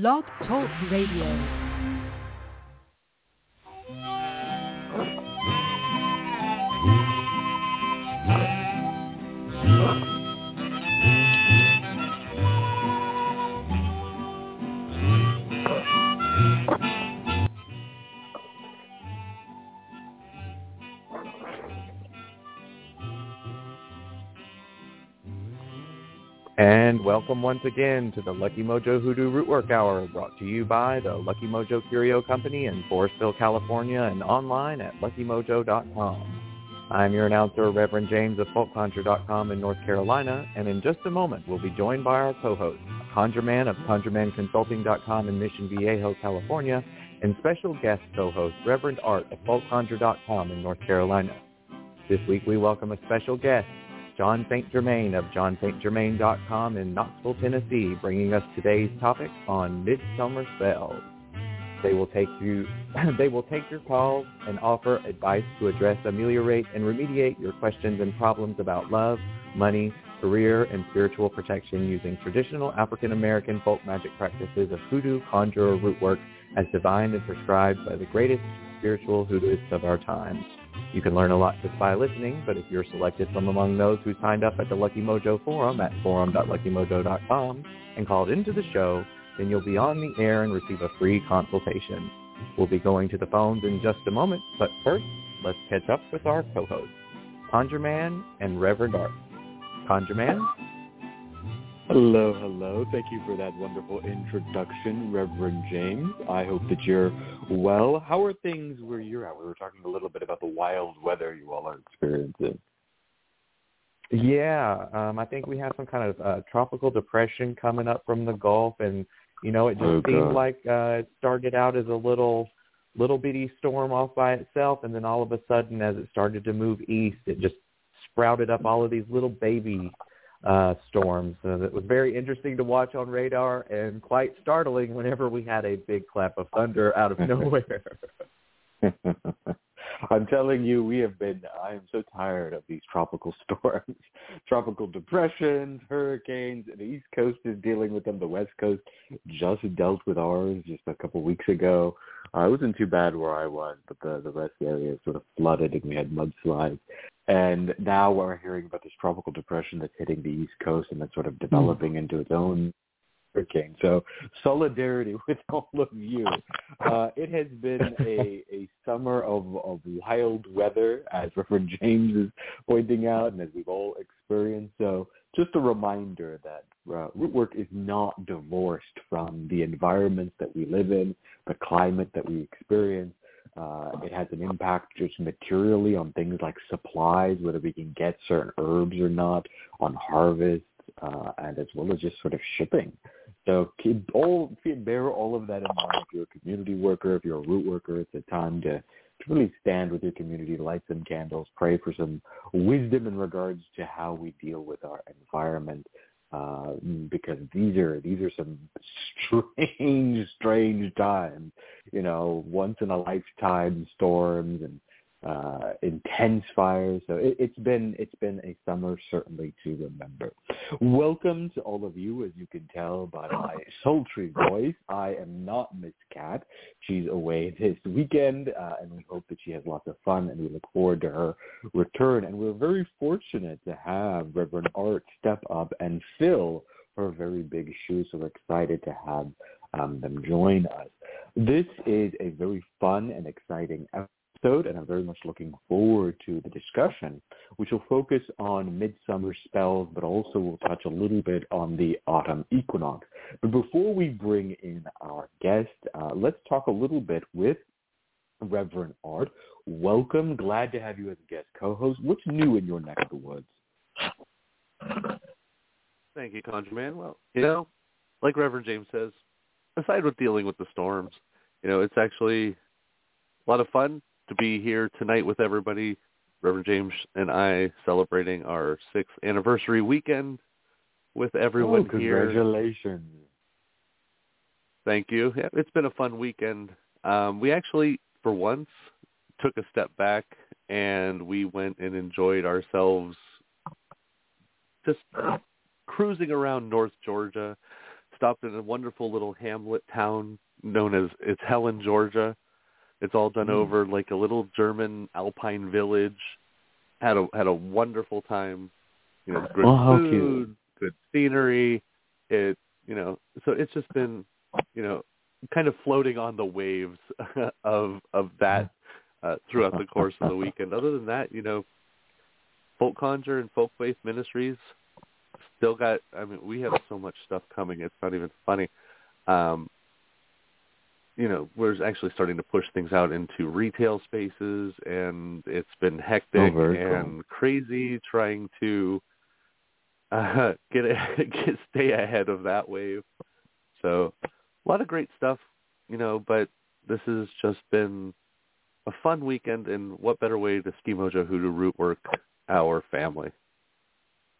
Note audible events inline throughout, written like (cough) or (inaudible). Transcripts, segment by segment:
Blog Talk Radio. Welcome once again to the Lucky Mojo Hoodoo Rootwork Hour, brought to you by the Lucky Mojo Curio Company in Forestville, California, and online at luckymojo.com. I'm your announcer, Reverend James of FolkConjure.com in North Carolina, and in just a moment we'll be joined by our co-host, ConjureMan of ConjureManConsulting.com in Mission Viejo, California, and special guest co-host, Reverend Art of FolkConjure.com in North Carolina. This week we welcome a special guest, Jon St. Germain of johnstgermain.com in Knoxville, Tennessee, bringing us today's topic on midsummer spells. They will take you (clears throat) they will take your calls and offer advice to address, ameliorate, and remediate your questions and problems about love, money, career, and spiritual protection using traditional African American folk magic practices of hoodoo, conjure, root work as divined and prescribed by the greatest spiritual hoodooists of our time. You can learn a lot just by listening, but if you're selected from among those who signed up at the Lucky Mojo forum at forum.luckymojo.com and called into the show, then you'll be on the air and receive a free consultation. We'll be going to the phones in just a moment, but first, let's catch up with our co-hosts, Conjure Man and Reverend Art. Conjure Man? Hello, hello. Thank you for that wonderful introduction, Reverend James. I hope that you're well. How are things where you're at? We were talking a little bit about the wild weather you all are experiencing. Yeah, um, I think we have some kind of uh, tropical depression coming up from the Gulf, and you know, it just Oh, seemed God. like uh, it started out as a little, little bitty storm off by itself, and then all of a sudden, as it started to move east, it just sprouted up all of these little baby uh, storms. And it was very interesting to watch on radar, and quite startling whenever we had a big clap of thunder out of (laughs) nowhere. (laughs) I'm telling you, we have been, I am so tired of these tropical (laughs) storms, tropical depressions, hurricanes. The East Coast is dealing with them. The West Coast just dealt with ours just a couple of weeks ago. Uh, it wasn't too bad where I was, but the, the rest of the area sort of flooded and we had mudslides. And now we're hearing about this tropical depression that's hitting the East Coast and that's sort of developing into its own hurricane. So solidarity (laughs) with all of you. Uh, it has been a, a summer of, of wild weather, as (laughs) Reverend James is pointing out, and as we've all experienced. So just a reminder that uh, root work is not divorced from the environments that we live in, the climate that we experience. Uh, it has an impact just materially on things like supplies, whether we can get certain herbs or not, on harvests, uh, and as well as just sort of shipping. So keep all bear all of that in mind. If you're a community worker, if you're a root worker, it's a time to, to really stand with your community, light some candles, pray for some wisdom in regards to how we deal with our environment. Uh, because these are these are some strange, (laughs) strange times. You know, once in a lifetime storms and uh, intense fires. So it, it's been it's been a summer certainly to remember. Welcome to all of you. As you can tell by my sultry voice, I am not Miss Cat. She's away this weekend, uh, and we hope that she has lots of fun, and we look forward to her return. And we're very fortunate to have Reverend Art step up and fill her very big shoes. So we're excited to have um, them join us. This is a very fun and exciting episode, and I'm very much looking forward to the discussion, which will focus on midsummer spells, but also will touch a little bit on the autumn equinox. But before we bring in our guest, uh, let's talk a little bit with Reverend Art. Welcome. Glad to have you as a guest co-host. What's new in your neck of the woods? Thank you, Conjure Man. Well, you know, like Reverend James says, aside with dealing with the storms, you know, it's actually a lot of fun to be here tonight with everybody. Reverend James and I celebrating our sixth anniversary weekend with everyone oh, here. congratulations. Thank you. Yeah, it's been a fun weekend. Um, we actually, for once, took a step back and we went and enjoyed ourselves just cruising around North Georgia, stopped in a wonderful little hamlet town known as it's Helen, Georgia. It's all done Mm. over like a little German alpine village. Had a had a wonderful time. You know, good Oh, food, good scenery. It you know, so it's just been you know kind of floating on the waves (laughs) of of that uh, throughout the course of the (laughs) weekend. Other than that, you know, Folk Conjure and Folk Faith Ministries still got. I mean, we have so much stuff coming. It's not even funny. Um, you know, we're actually starting to push things out into retail spaces, and it's been hectic Oh, very cool. and crazy trying to uh, (laughs) get, a, (laughs) get stay ahead of that wave. So, a lot of great stuff, you know. But this has just been a fun weekend, and what better way to ski mojo hoodoo root work our family?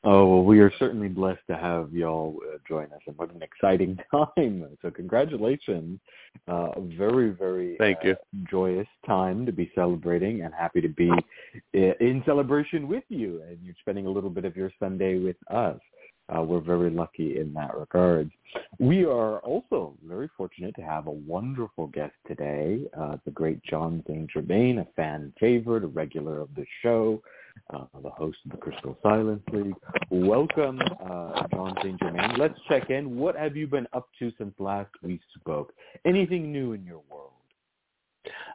Oh, well, we are certainly blessed to have y'all uh, join us, and what an exciting (laughs) time! So, congratulations! Uh, a very, very Thank uh, you. joyous time to be celebrating, and happy to be in celebration with you. And you're spending a little bit of your Sunday with us. Uh, we're very lucky in that regard. We are also very fortunate to have a wonderful guest today, uh, the great Jon St. Germain, a fan favorite, a regular of the show, uh, the host of the Crystal Silence League. Welcome, uh, Jon St. Germain. Let's check in. What have you been up to since last we spoke? Anything new in your world?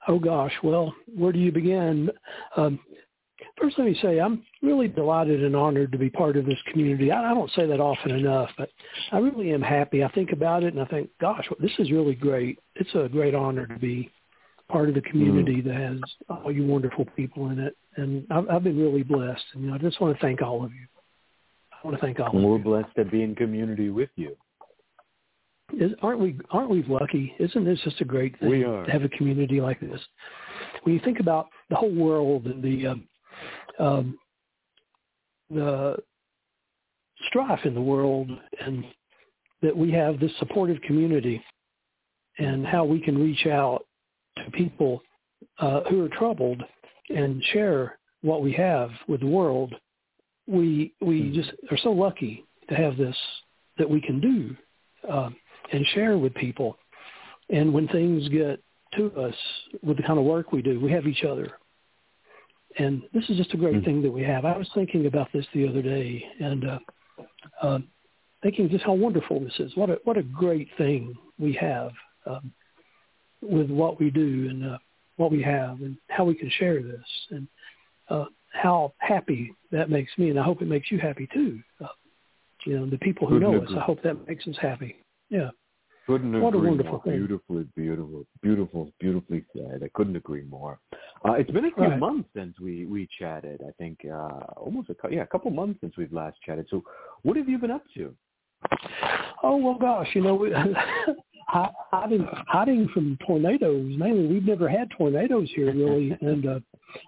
Oh gosh, well, where do you begin? Um, first, let me say I'm really delighted and honored to be part of this community. I, I don't say that often enough, but I really am happy. I think about it and I think, gosh, this is really great. It's a great honor to be part of the community that has all you wonderful people in it, and I've, I've been really blessed. And you know, I just want to thank all of you. I want to thank all of you. We're blessed to be in community with you. Is, aren't we? Aren't we lucky? Isn't this just a great thing We are. to have a community like this? When you think about the whole world and the um, um, the strife in the world, and that we have this supportive community, and how we can reach out to people uh, who are troubled and share what we have with the world. We we Mhm. just are so lucky to have this that we can do um, and share with people. And when things get to us with the kind of work we do, we have each other. And this is just a great Mhm. thing that we have. I was thinking about this the other day and uh, uh, thinking just how wonderful this is. What a what a great thing we have um, with what we do and uh, what we have and how we can share this and uh, how happy that makes me. And I hope it makes you happy too. Uh, you know, the people who Couldn't know us. I hope that makes us happy. Yeah. Couldn't What a agree wonderful more. thing. Beautifully, beautiful, beautiful, beautifully said. I couldn't agree more. Uh, it's been a few Right. months since we we chatted. I think uh, almost a yeah a couple months since we've last chatted. So, what have you been up to? Oh well, gosh, you know, we, (laughs) hiding hiding from tornadoes. Mainly, we've never had tornadoes here really, (laughs) and uh,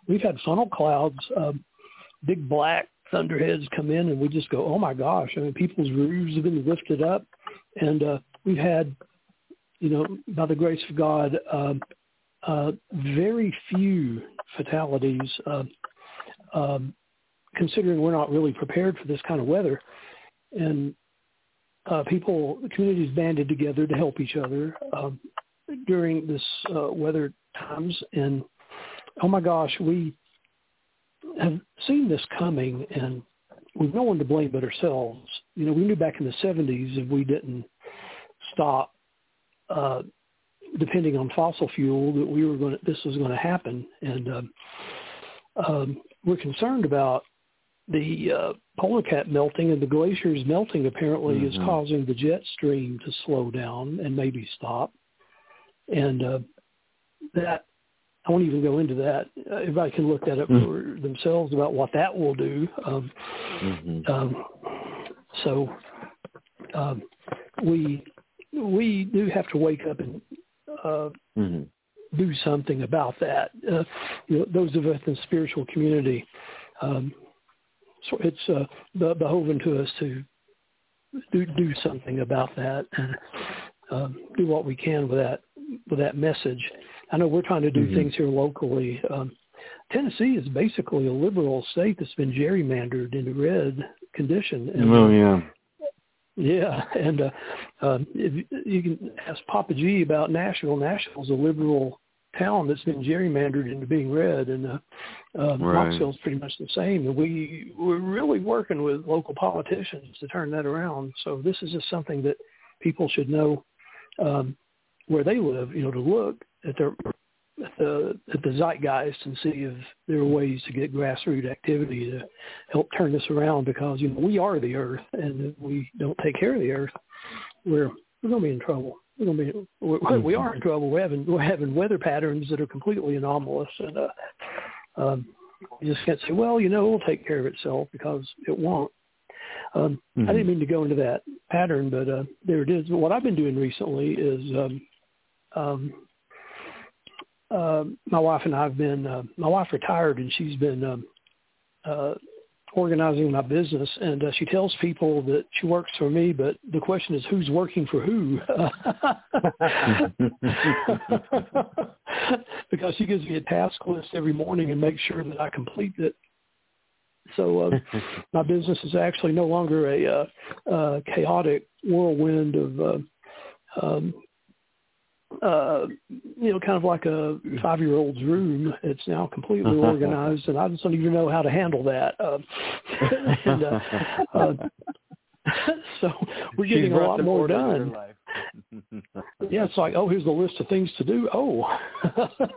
we've had funnel clouds, um, big black thunderheads come in, and we just go, oh my gosh! I mean, people's roofs have been lifted up, and uh, we've had, you know, by the grace of God, um, uh, very few fatalities. Uh, um, considering we're not really prepared for this kind of weather, and uh, people, communities banded together to help each other um, during this uh, weather times. And oh my gosh, we have seen this coming, and we've no one to blame but ourselves. You know, we knew back in the 70s if we didn't stop uh, depending on fossil fuel that we were going to, this was going to happen, and um, um, we're concerned about the uh, polar cap melting and the glaciers melting apparently is Mhm. causing the jet stream to slow down and maybe stop. And uh, that I won't even go into that. Uh, everybody can look that up Mm. for themselves about what that will do. Um, Mm-hmm. um, so um, we we do have to wake up and uh, Mm-hmm. do something about that. Uh, you know, those of us in the spiritual community, um, so it's uh, be- behoven to us to do do something about that and um, do what we can with that with that message. I know we're trying to do Mhm. things here locally. Um, Tennessee is basically a liberal state that's been gerrymandered into red condition. And, Oh yeah. Yeah, and uh, uh, if you can ask Papa G about Nashville. Nashville's a liberal town that's been gerrymandered into being red, and uh, uh, right. Knoxville's pretty much the same. And we we're really working with local politicians to turn that around. So this is just something that people should know um, where they live. You know, to look at their at the at the zeitgeist and see if there are ways to get grassroots activity to help turn this around. Because you know we are the earth, and if we don't take care of the earth, we're we're going to be in trouble. We're to be mm-hmm. we are in trouble. We're having we're having weather patterns that are completely anomalous, and uh, um, you just can't say, well, you know, it'll take care of itself because it won't. Um, mm-hmm. I didn't mean to go into that pattern, but uh, there it is. But what I've been doing recently is um, um, uh, my wife and I have been. Uh, my wife retired, and she's been um, uh, organizing my business. And uh, she tells people that she works for me, but the question is, who's working for who? (laughs) because she gives me a task list every morning and makes sure that I complete it. So uh, (laughs) my business is actually no longer a uh, uh, chaotic whirlwind of uh, um, uh, you know, kind of like a five-year-old's room. It's now completely (laughs) organized, and I just don't even know how to handle that. Uh, (laughs) and, uh, uh, (laughs) so we're getting a lot more done. yeah, it's like, oh, here's the list of things to do. Oh,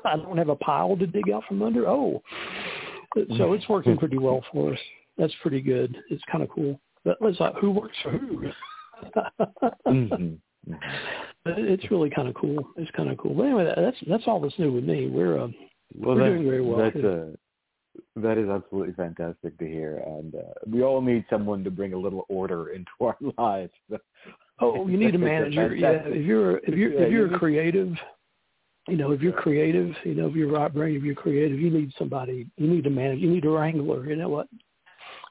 I don't have a pile to dig out from under. Oh, so it's working pretty well for us. That's pretty good. It's kind of cool. But it's like, who works for who? mm-hmm. It's really kind of cool. It's kind of cool. But anyway, that's that's all that's new with me. We're uh, well, we're doing very well. That's uh, that is absolutely fantastic to hear, and uh, we all need someone to bring a little order into (laughs) our lives. oh, you need a manager. Yeah, if you're if you're if you're a creative, you know, if you're creative, you know, if you're right brain, if you're creative, you need somebody. You need a manager. You need a wrangler. You know what?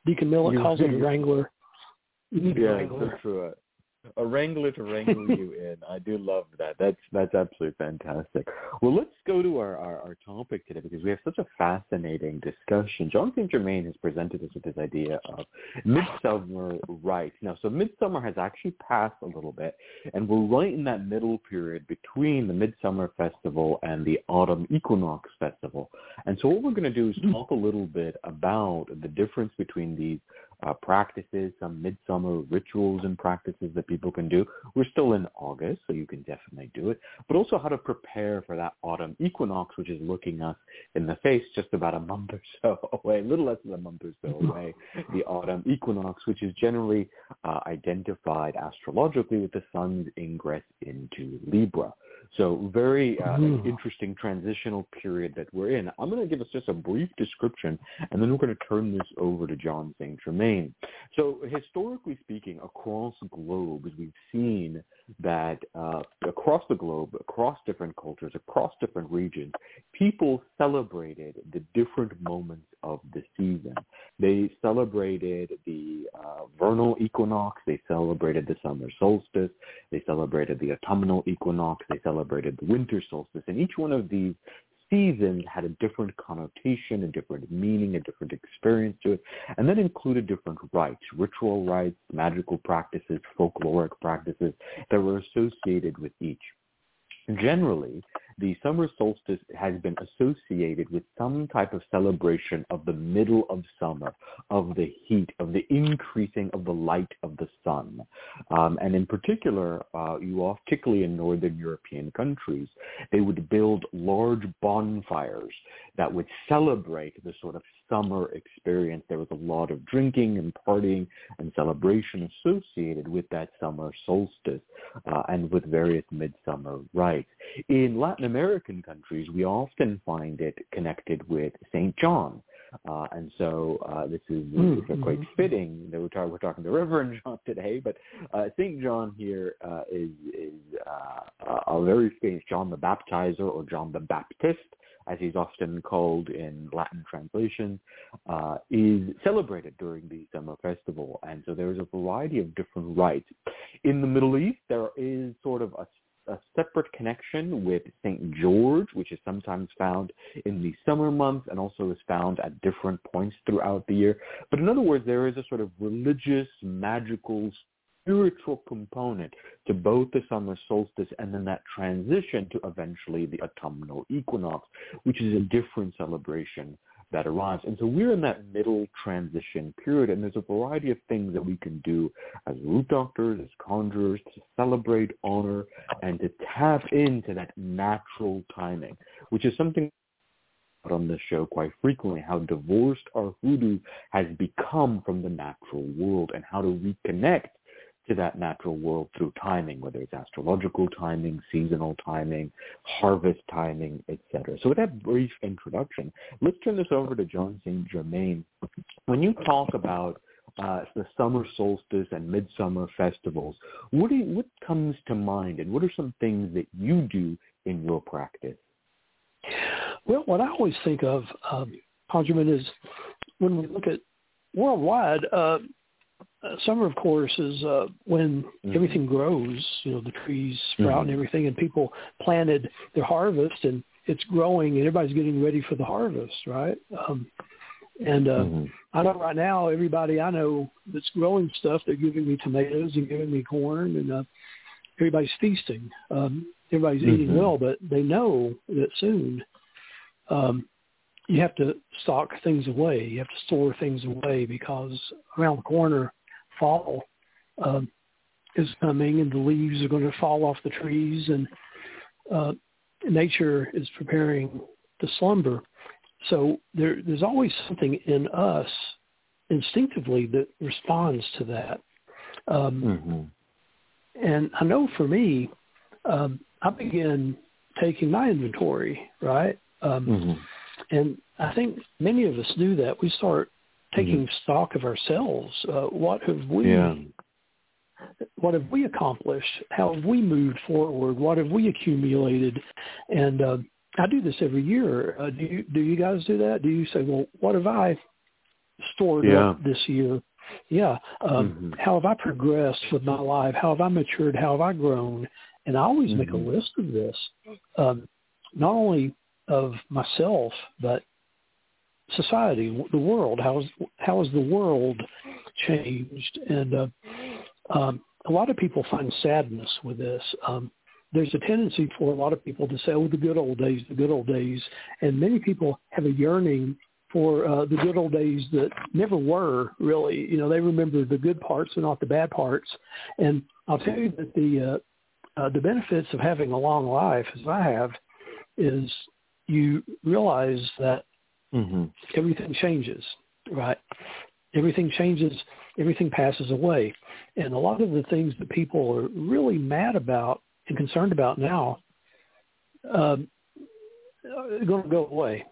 Deacon Millett calls it a wrangler. You need yeah, a wrangler. that's true a wrangler to wrangle you (laughs) in. I do love that. That's that's absolutely fantastic. Well, let's go to our, our, our topic today because we have such a fascinating discussion. Jon Saint Germain has presented us with this idea of midsummer rites. Now, so midsummer has actually passed a little bit, and we're right in that middle period between the Midsummer Festival and the Autumn Equinox Festival. And so what we're going to do is talk a little bit about the difference between these uh, practices, some midsummer rituals and practices that people can do. We're still in August, so you can definitely do it, but also how to prepare for that autumn equinox, which is looking us in the face just about a month or so (laughs) away, a little less than a month or so mm-hmm. away, the autumn equinox, which is generally uh, identified astrologically with the sun's ingress into Libra. So very uh, mm. interesting transitional period that we're in. I'm going to give us just a brief description, and then we're going to turn this over to Jon St. Germain. So historically speaking, across the globe, as we've seen that uh, across the globe, across different cultures, across different regions, people celebrated the different moments of the season. They celebrated the uh, vernal equinox. They celebrated the summer solstice. They celebrated the autumnal equinox. They celebrated the winter solstice. And each one of these seasons had a different connotation, a different meaning, a different experience to it, and that included different rites, ritual rites, magical practices, folkloric practices that were associated with each. Generally, the summer solstice has been associated with some type of celebration of the middle of summer, of the heat, of the increasing of the light of the sun. Um, and in particular, uh, you off, particularly in northern European countries, they would build large bonfires that would celebrate the sort of summer experience. There was a lot of drinking and partying and celebration associated with that summer solstice uh, and with various midsummer rites. In Latin American countries, we often find it connected with St. John. Uh, and so uh, this is mm-hmm. quite fitting that we're, talk- we're talking to Reverend (laughs) John today, but uh, St. John here uh, is, is uh, a very famous John the Baptizer or John the Baptist as he's often called in Latin translation, uh, is celebrated during the summer festival. And so there is a variety of different rites. In the Middle East, there is sort of a a separate connection with St. George, which is sometimes found in the summer months and also is found at different points throughout the year. But in other words, there is a sort of religious, magical spiritual component to both the summer solstice and then that transition to eventually the autumnal equinox, which is a different celebration that arrives. And so we're in that middle transition period, and there's a variety of things that we can do as root doctors, as conjurers, to celebrate, honor, and to tap into that natural timing, which is something on this show quite frequently, how divorced our hoodoo has become from the natural world and how to reconnect to that natural world through timing, whether it's astrological timing, seasonal timing, harvest timing, etc. So with that brief introduction, let's turn this over to Jon St. Germain. When you talk about uh, the summer solstice and midsummer festivals, what, you, what comes to mind and what are some things that you do in your practice? Well, what I always think of, um, ConjureMan, is when we look at worldwide, uh, uh, summer, of course, is uh, when mm-hmm. everything grows. You know, the trees sprout mm-hmm. and everything, and people planted their harvest, and it's growing, and everybody's getting ready for the harvest, right? Um, and uh, mm-hmm. I know right now, everybody I know that's growing stuff, they're giving me tomatoes and giving me corn, and uh, everybody's feasting. Um, everybody's eating mm-hmm. well, but they know that soon um, you have to stock things away. You have to store things away because around the corner fall um, is coming and the leaves are going to fall off the trees and uh, nature is preparing to slumber. So there, there's always something in us instinctively that responds to that. Um, mm-hmm. And I know for me, um, I began taking my inventory, right? Um, mm-hmm. And I think many of us do that. We start taking mm-hmm. stock of ourselves. Uh, what have we? Yeah. What have we accomplished? How have we moved forward? What have we accumulated? And uh, I do this every year. Uh, do you do you guys do that? Do you say, well, what have I stored yeah. up this year? Yeah. Um, mm-hmm. How have I progressed with my life? How have I matured? How have I grown? And I always mm-hmm. make a mm-hmm. list of this, um, not only of myself, but society, the world. How is how has the world changed? And uh, um, a lot of people find sadness with this. Um, there's a tendency for a lot of people to say, "Oh, the good old days, the good old days," and many people have a yearning for uh, the good old days that never were really. You know, they remember the good parts and not the bad parts. And I'll tell you that the uh, uh, the benefits of having a long life, as I have, is you realize that mm-hmm. everything changes, right? Everything changes, everything passes away. And a lot of the things that people are really mad about and concerned about now um, are going to go away.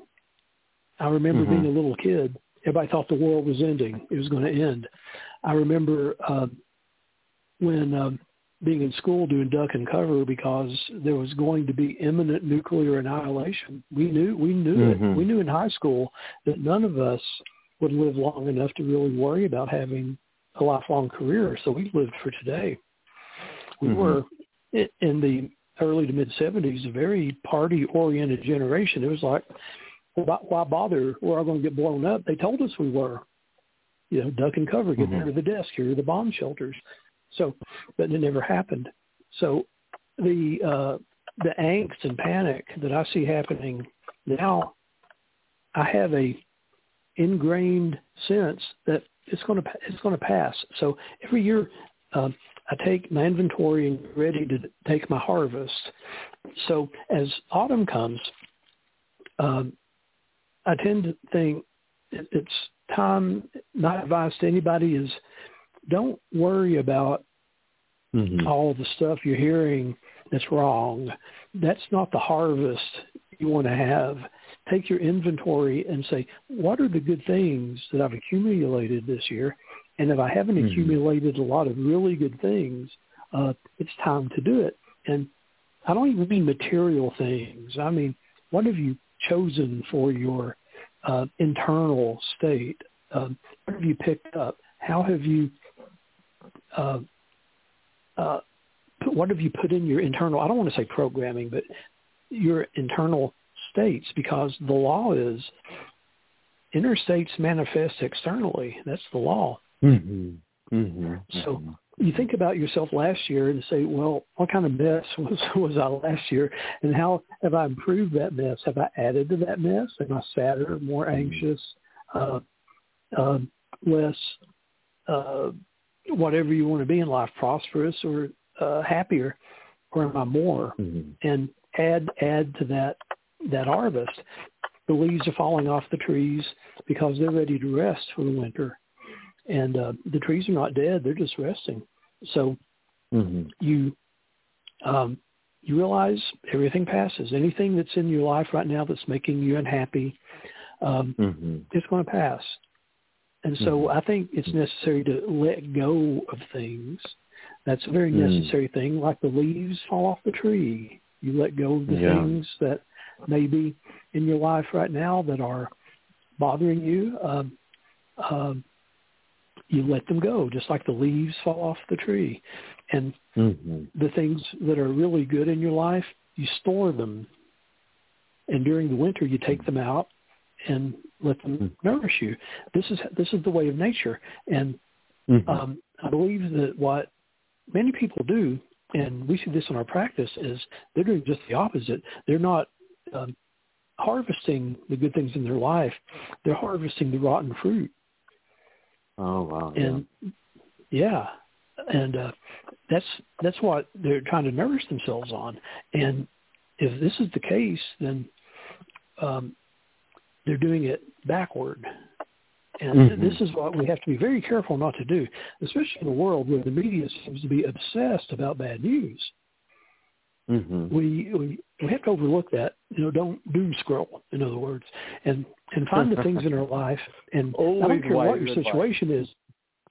I remember mm-hmm. being a little kid. Everybody thought the world was ending. It was going to end. I remember uh, when um, being in school doing duck and cover because there was going to be imminent nuclear annihilation. We knew we knew mm-hmm. it. We knew in high school that none of us would live long enough to really worry about having a lifelong career. So we lived for today. We mm-hmm. were in the early to mid seventies a very party oriented generation. It was like, why bother? We're all going to get blown up. They told us we were. You know, duck and cover, get mm-hmm. under the desk. Here are the bomb shelters. So, but it never happened. So the uh, the angst and panic that I see happening now, I have a ingrained sense that it's going to it's going to pass. So every year, um, I take my inventory and ready to take my harvest. So as autumn comes, um, I tend to think it's time. My advice to anybody is don't worry about mm-hmm. all the stuff you're hearing that's wrong. That's not the harvest you want to have. Take your inventory and say, what are the good things that I've accumulated this year? And if I haven't mm-hmm. accumulated a lot of really good things, uh, it's time to do it. And I don't even mean material things. I mean, what have you chosen for your uh, internal state? Um, what have you picked up? How have you uh, uh, what have you put in your internal? I don't want to say programming, but your internal states, because the law is inner states manifest externally. That's the law. Mm-hmm. Mm-hmm. So you think about yourself last year and say, well, what kind of mess (laughs) was was I last year, and how have I improved that mess? Have I added to that mess? Am I sadder, more anxious, uh, uh, less, uh, whatever you want to be in life, prosperous or uh, happier, or am I more? Mm-hmm. And add add to that that harvest. The leaves are falling off the trees because they're ready to rest for the winter and uh, the trees are not dead; they're just resting. So mm-hmm. you um, you realize everything passes. Anything that's in your life right now that's making you unhappy, um, mm-hmm. it's going to pass. And so mm-hmm. I think it's necessary to let go of things. That's a very Mm. necessary thing. Like the leaves fall off the tree, you let go of the Yeah. things that may be in your life right now that are bothering you. Um, um, you let them go, just like the leaves fall off the tree. And Mm-hmm. the things that are really good in your life, you store them. And during the winter, you take them out and let them Mhm. nourish you. This is this is the way of nature. And Mm-hmm. um, I believe that what many people do, and we see this in our practice, is they're doing just the opposite. They're not um, harvesting the good things in their life; they're harvesting the rotten fruit. oh wow. And yeah, and uh, that's that's what they're trying to nourish themselves on. And if this is the case, then um, they're doing it backward. And Mhm. this is what we have to be very careful not to do, especially in a world where the media seems to be obsessed about bad news. Mm-hmm. We we we have to overlook that. You know, don't doom scroll. In other words, and and find the things in our (laughs) life. And Always I don't care what your situation is.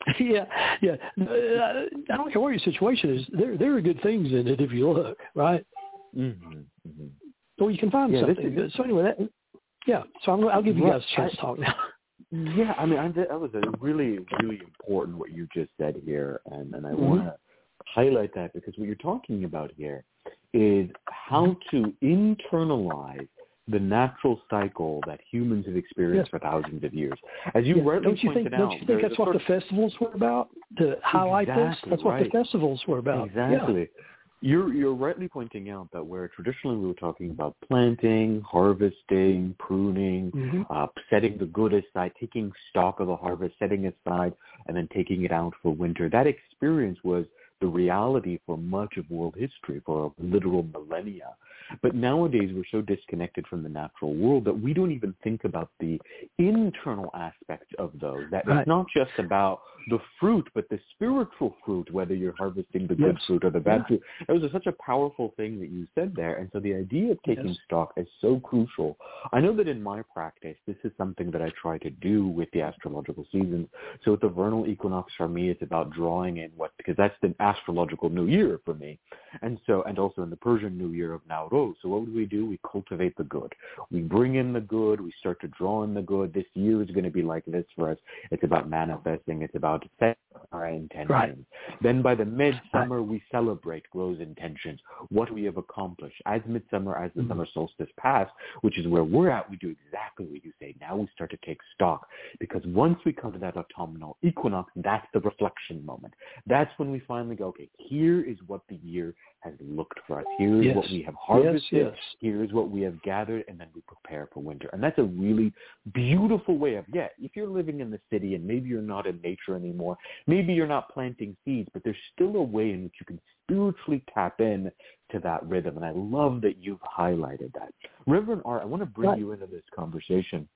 (laughs) yeah, yeah. Uh, I don't care what your situation is. There there are good things in it if you look, right? Mm-hmm. Mm-hmm. Or you can find Yeah, something. is- so anyway, that, yeah. So I'm, I'll give you guys a chance to talk now. (laughs) Yeah, I mean, I, that was a really, really important what you just said here, and, and I Mhm. want to highlight that because what you're talking about here is how to internalize the natural cycle that humans have experienced for thousands of years. As you Yeah. rightly Don't you pointed think? out, Don't you think that's what the festivals were about? To highlight this. That's what right. the festivals were about. Yeah. You're you're rightly pointing out that where traditionally we were talking about planting, harvesting, pruning, Mhm. uh, setting the good aside, taking stock of the harvest, setting aside, and then taking it out for winter. That experience was the reality for much of world history for literal millennia. But nowadays we're so disconnected from the natural world that we don't even think about the internal aspect of those. That Right. it's not just about the fruit, but the spiritual fruit, whether you're harvesting the good Yes. fruit or the bad Yeah. fruit. It was such a powerful thing that you said there. And so the idea of taking Yes. stock is so crucial. I know that in my practice, this is something that I try to do with the astrological seasons. So with the vernal equinox for me, it's about drawing in what, because that's the astrological new year for me. And so, and also in the Persian new year of Nowruz. So what do we do? We cultivate the good. We bring in the good. We start to draw in the good. This year is going to be like this for us. It's about manifesting. It's about setting our intentions. Right. Then by the midsummer, we celebrate those intentions, what we have accomplished. As midsummer, as the Mhm. summer solstice passed, which is where we're at, we do exactly what you say. Now we start to take stock because once we come to that autumnal equinox, that's the reflection moment. That's when we finally go, okay, here is what the year has looked for us. Here is Yes. what we have Yes, harvested. yes. Here's what we have gathered, and then we prepare for winter. And that's a really beautiful way of, yeah, if you're living in the city and maybe you're not in nature anymore, maybe you're not planting seeds, but there's still a way in which you can spiritually tap in to that rhythm. And I love that you've highlighted that. Reverend Art, I want to bring Right. you into this conversation.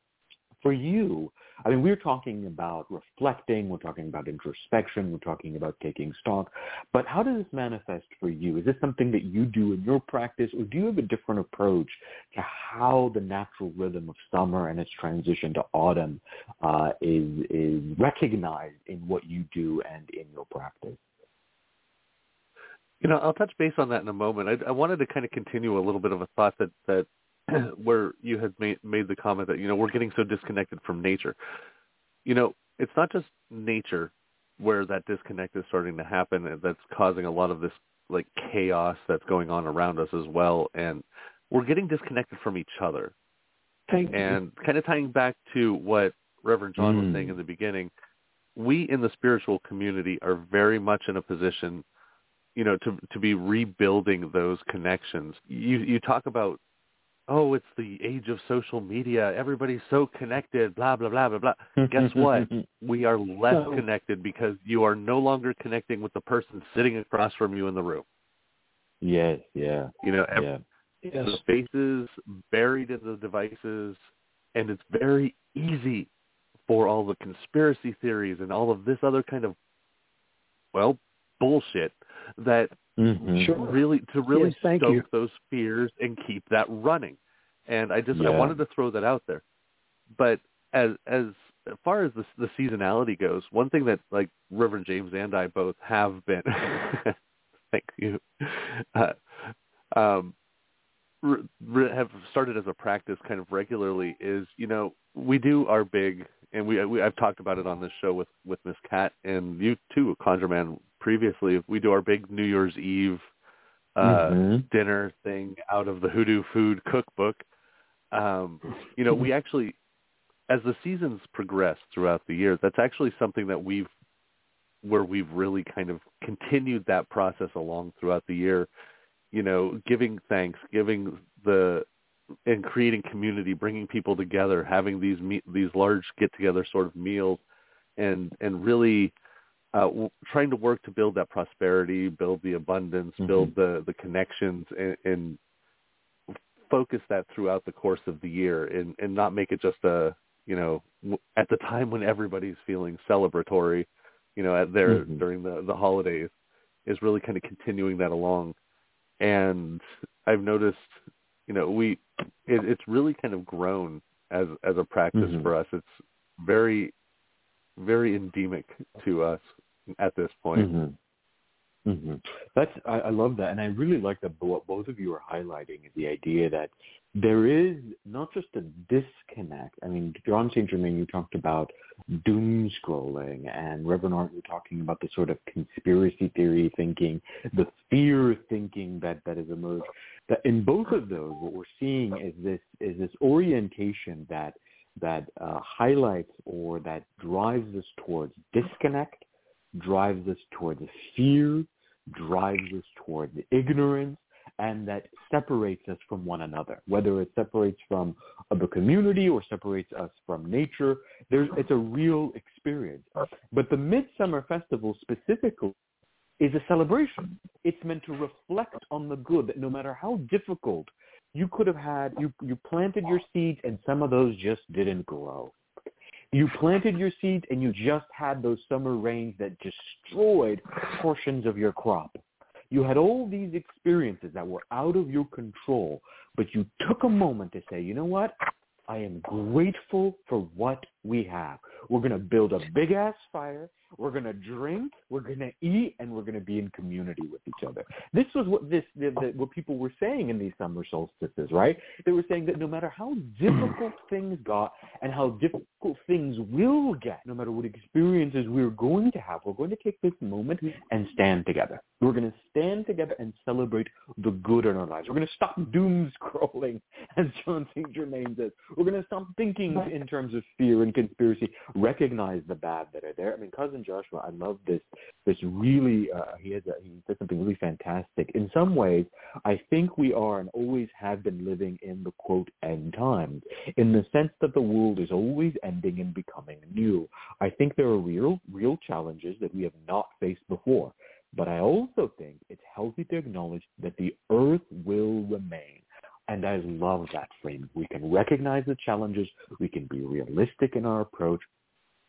For you, I mean, we're talking about reflecting, we're talking about introspection, we're talking about taking stock, but how does this manifest for you? Is this something that you do in your practice, or do you have a different approach to how the natural rhythm of summer and its transition to autumn uh, is is recognized in what you do and in your practice? You know, I'll touch base on that in a moment. I, I wanted to kind of continue a little bit of a thought that that (clears throat) where you had made made the comment that you know we're getting so disconnected from nature. You know, it's not just nature where that disconnect is starting to happen and that's causing a lot of this like chaos that's going on around us as well and we're getting disconnected from each other Thank you. and kind of tying back to what Reverend Jon was Mm. saying in the beginning, we in the spiritual community are very much in a position, you know, to to be rebuilding those connections. You you talk about, oh, it's the age of social media. Everybody's so connected. Blah blah blah blah blah. Guess what? (laughs) We are less No. connected because you are no longer connecting with the person sitting across from you in the room. Yes, yeah, You know, ev- yeah. Yes. the faces buried in the devices, and it's very easy for all the conspiracy theories and all of this other kind of, well, bullshit that Mhm. Sure. really to really Yes, thank stoke you. those fears and keep that running. And I just I wanted to throw that out there. But as as far as the the seasonality goes, one thing that like Reverend James and I both have been (laughs) thank you uh, um re- re- have started as a practice kind of regularly is you know we do our big and we, we I've talked about it on this show with with Miss Cat and you too ConjureMan previously we do our big New Year's Eve uh Mhm. dinner thing out of the Hoodoo Food Cookbook. Um, you know, we actually, as the seasons progress throughout the year, that's actually something that we've, where we've really kind of continued that process along throughout the year. You know, giving thanks, giving the, and creating community, bringing people together, having these me- these large get-together sort of meals, and and really uh, trying to work to build that prosperity, build the abundance, Mhm. build the the connections, and, and focus that throughout the course of the year, and and not make it just a you know at the (laughs) time when everybody's feeling celebratory, you know, at their Mhm. during the the holidays, is really kind of continuing that along. And I've noticed, you know, we it, it's really kind of grown as as a practice Mhm. for us. It's very very endemic to us at this point. Mhm. Mhm. That's I, I love that, and I really like that. What both of you are highlighting is the idea that there is not just a disconnect. I mean, Jon St. Germain, you talked about doom scrolling, and Reverend Art, you're talking about the sort of conspiracy theory thinking, the fear thinking that that has emerged. That in both of those, what we're seeing is this is this orientation that that uh, highlights or that drives us towards disconnect, drives us towards fear, drives us towards ignorance, and that separates us from one another. Whether it separates from the community or separates us from nature, there's it's a real experience. But the Midsummer Festival specifically is a celebration. It's meant to reflect on the good that no matter how difficult you could have had, you, you planted your seeds and some of those just didn't grow. You planted your seeds and you just had those summer rains that destroyed portions of your crop. You had all these experiences that were out of your control, but you took a moment to say, you know what? I am grateful for what we have. We're going to build a big ass fire. We're going to drink. We're going to eat, and we're going to be in community with each other. This was what this the, the, what people were saying in these summer solstices, right? They were saying that no matter how difficult (clears throat) things got and how difficult things will get, no matter what experiences we're going to have, we're going to take this moment and stand together. We're going to stand together and celebrate the good in our lives. We're going to stop doom scrolling, (laughs) as Jon St. Germain says. We're going to stop thinking in terms of fear and conspiracy. Recognize the bad that are there. I mean, cousin Joshua, I love this. This really, uh, he has a, he said something really fantastic. In some ways, I think we are and always have been living in the quote end times, in the sense that the world is always ending and becoming new. I think there are real, real challenges that we have not faced before. But I also think it's healthy to acknowledge that the earth will remain. And I love that frame. We can recognize the challenges. We can be realistic in our approach.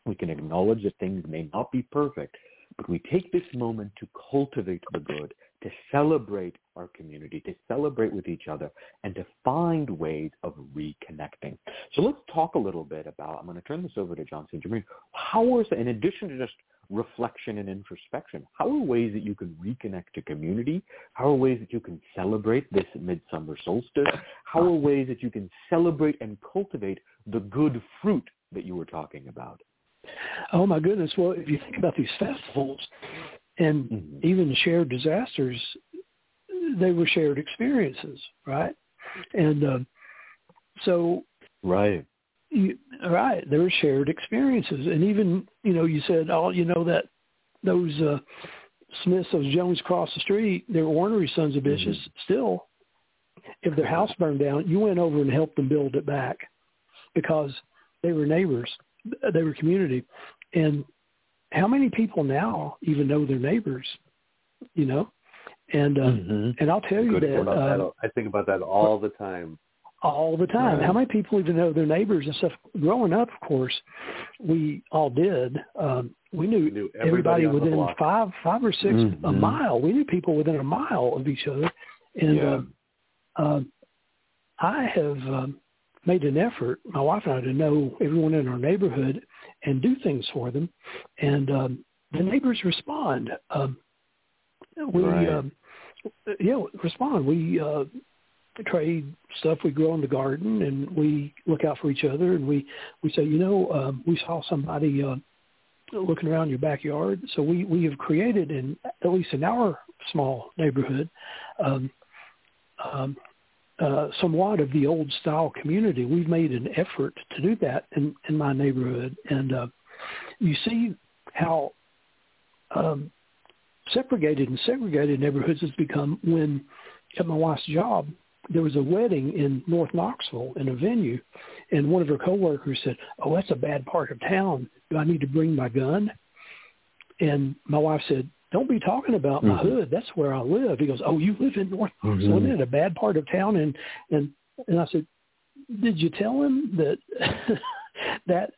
We can acknowledge that things may not be perfect, but we take this moment to cultivate the good, to celebrate our community, to celebrate with each other, and to find ways of reconnecting. So let's talk a little bit about, I'm going to turn this over to Jon St. Germain. How is, in addition to just reflection and introspection, how are ways that you can reconnect to community? How are ways that you can celebrate this midsummer solstice? How are ways that you can celebrate and cultivate the good fruit that you were talking about? Oh my goodness! Well, if you think about these festivals and Mhm. even shared disasters, they were shared experiences, right? And uh, so, Right. you, right, there were shared experiences, and even you know, you said, oh, you know that those uh, Smiths, those Jones across the street, they were ornery sons of bitches. Mm-hmm. Still, if their house burned down, you went over and helped them build it back because they were neighbors, they were community, and how many people now even know their neighbors? You know, and uh, mm-hmm. and I'll tell you that, uh, that, I think about that all the time. All the time. Right. How many people even know their neighbors and stuff? Growing up, of course, we all did. Um, we knew, knew everybody, everybody within five, five or 6 mm-hmm. a mile. We knew people within a mile of each other, and yeah. uh, uh, I have um, made an effort, my wife and I, to know everyone in our neighborhood and do things for them, and um, the neighbors respond. Um, we, right. um, yeah, respond. We uh, trade stuff we grow in the garden, and we look out for each other, and we we say, you know, um, we saw somebody. Uh, looking around your backyard. So we, we have created in at least in our small neighborhood um, um, uh, somewhat of the old style community. We've made an effort to do that in, in my neighborhood, and uh, you see how um, separated and segregated neighborhoods has become when at my wife's job there was a wedding in North Knoxville in a venue, and one of her coworkers said, "Oh, that's a bad part of town. Do I need to bring my gun?" And my wife said, "Don't be talking about my mm-hmm. hood. That's where I live." He goes, "Oh, you live in North? Mm-hmm. It a bad part of town?" And and and I said, "Did you tell him that (laughs) that?"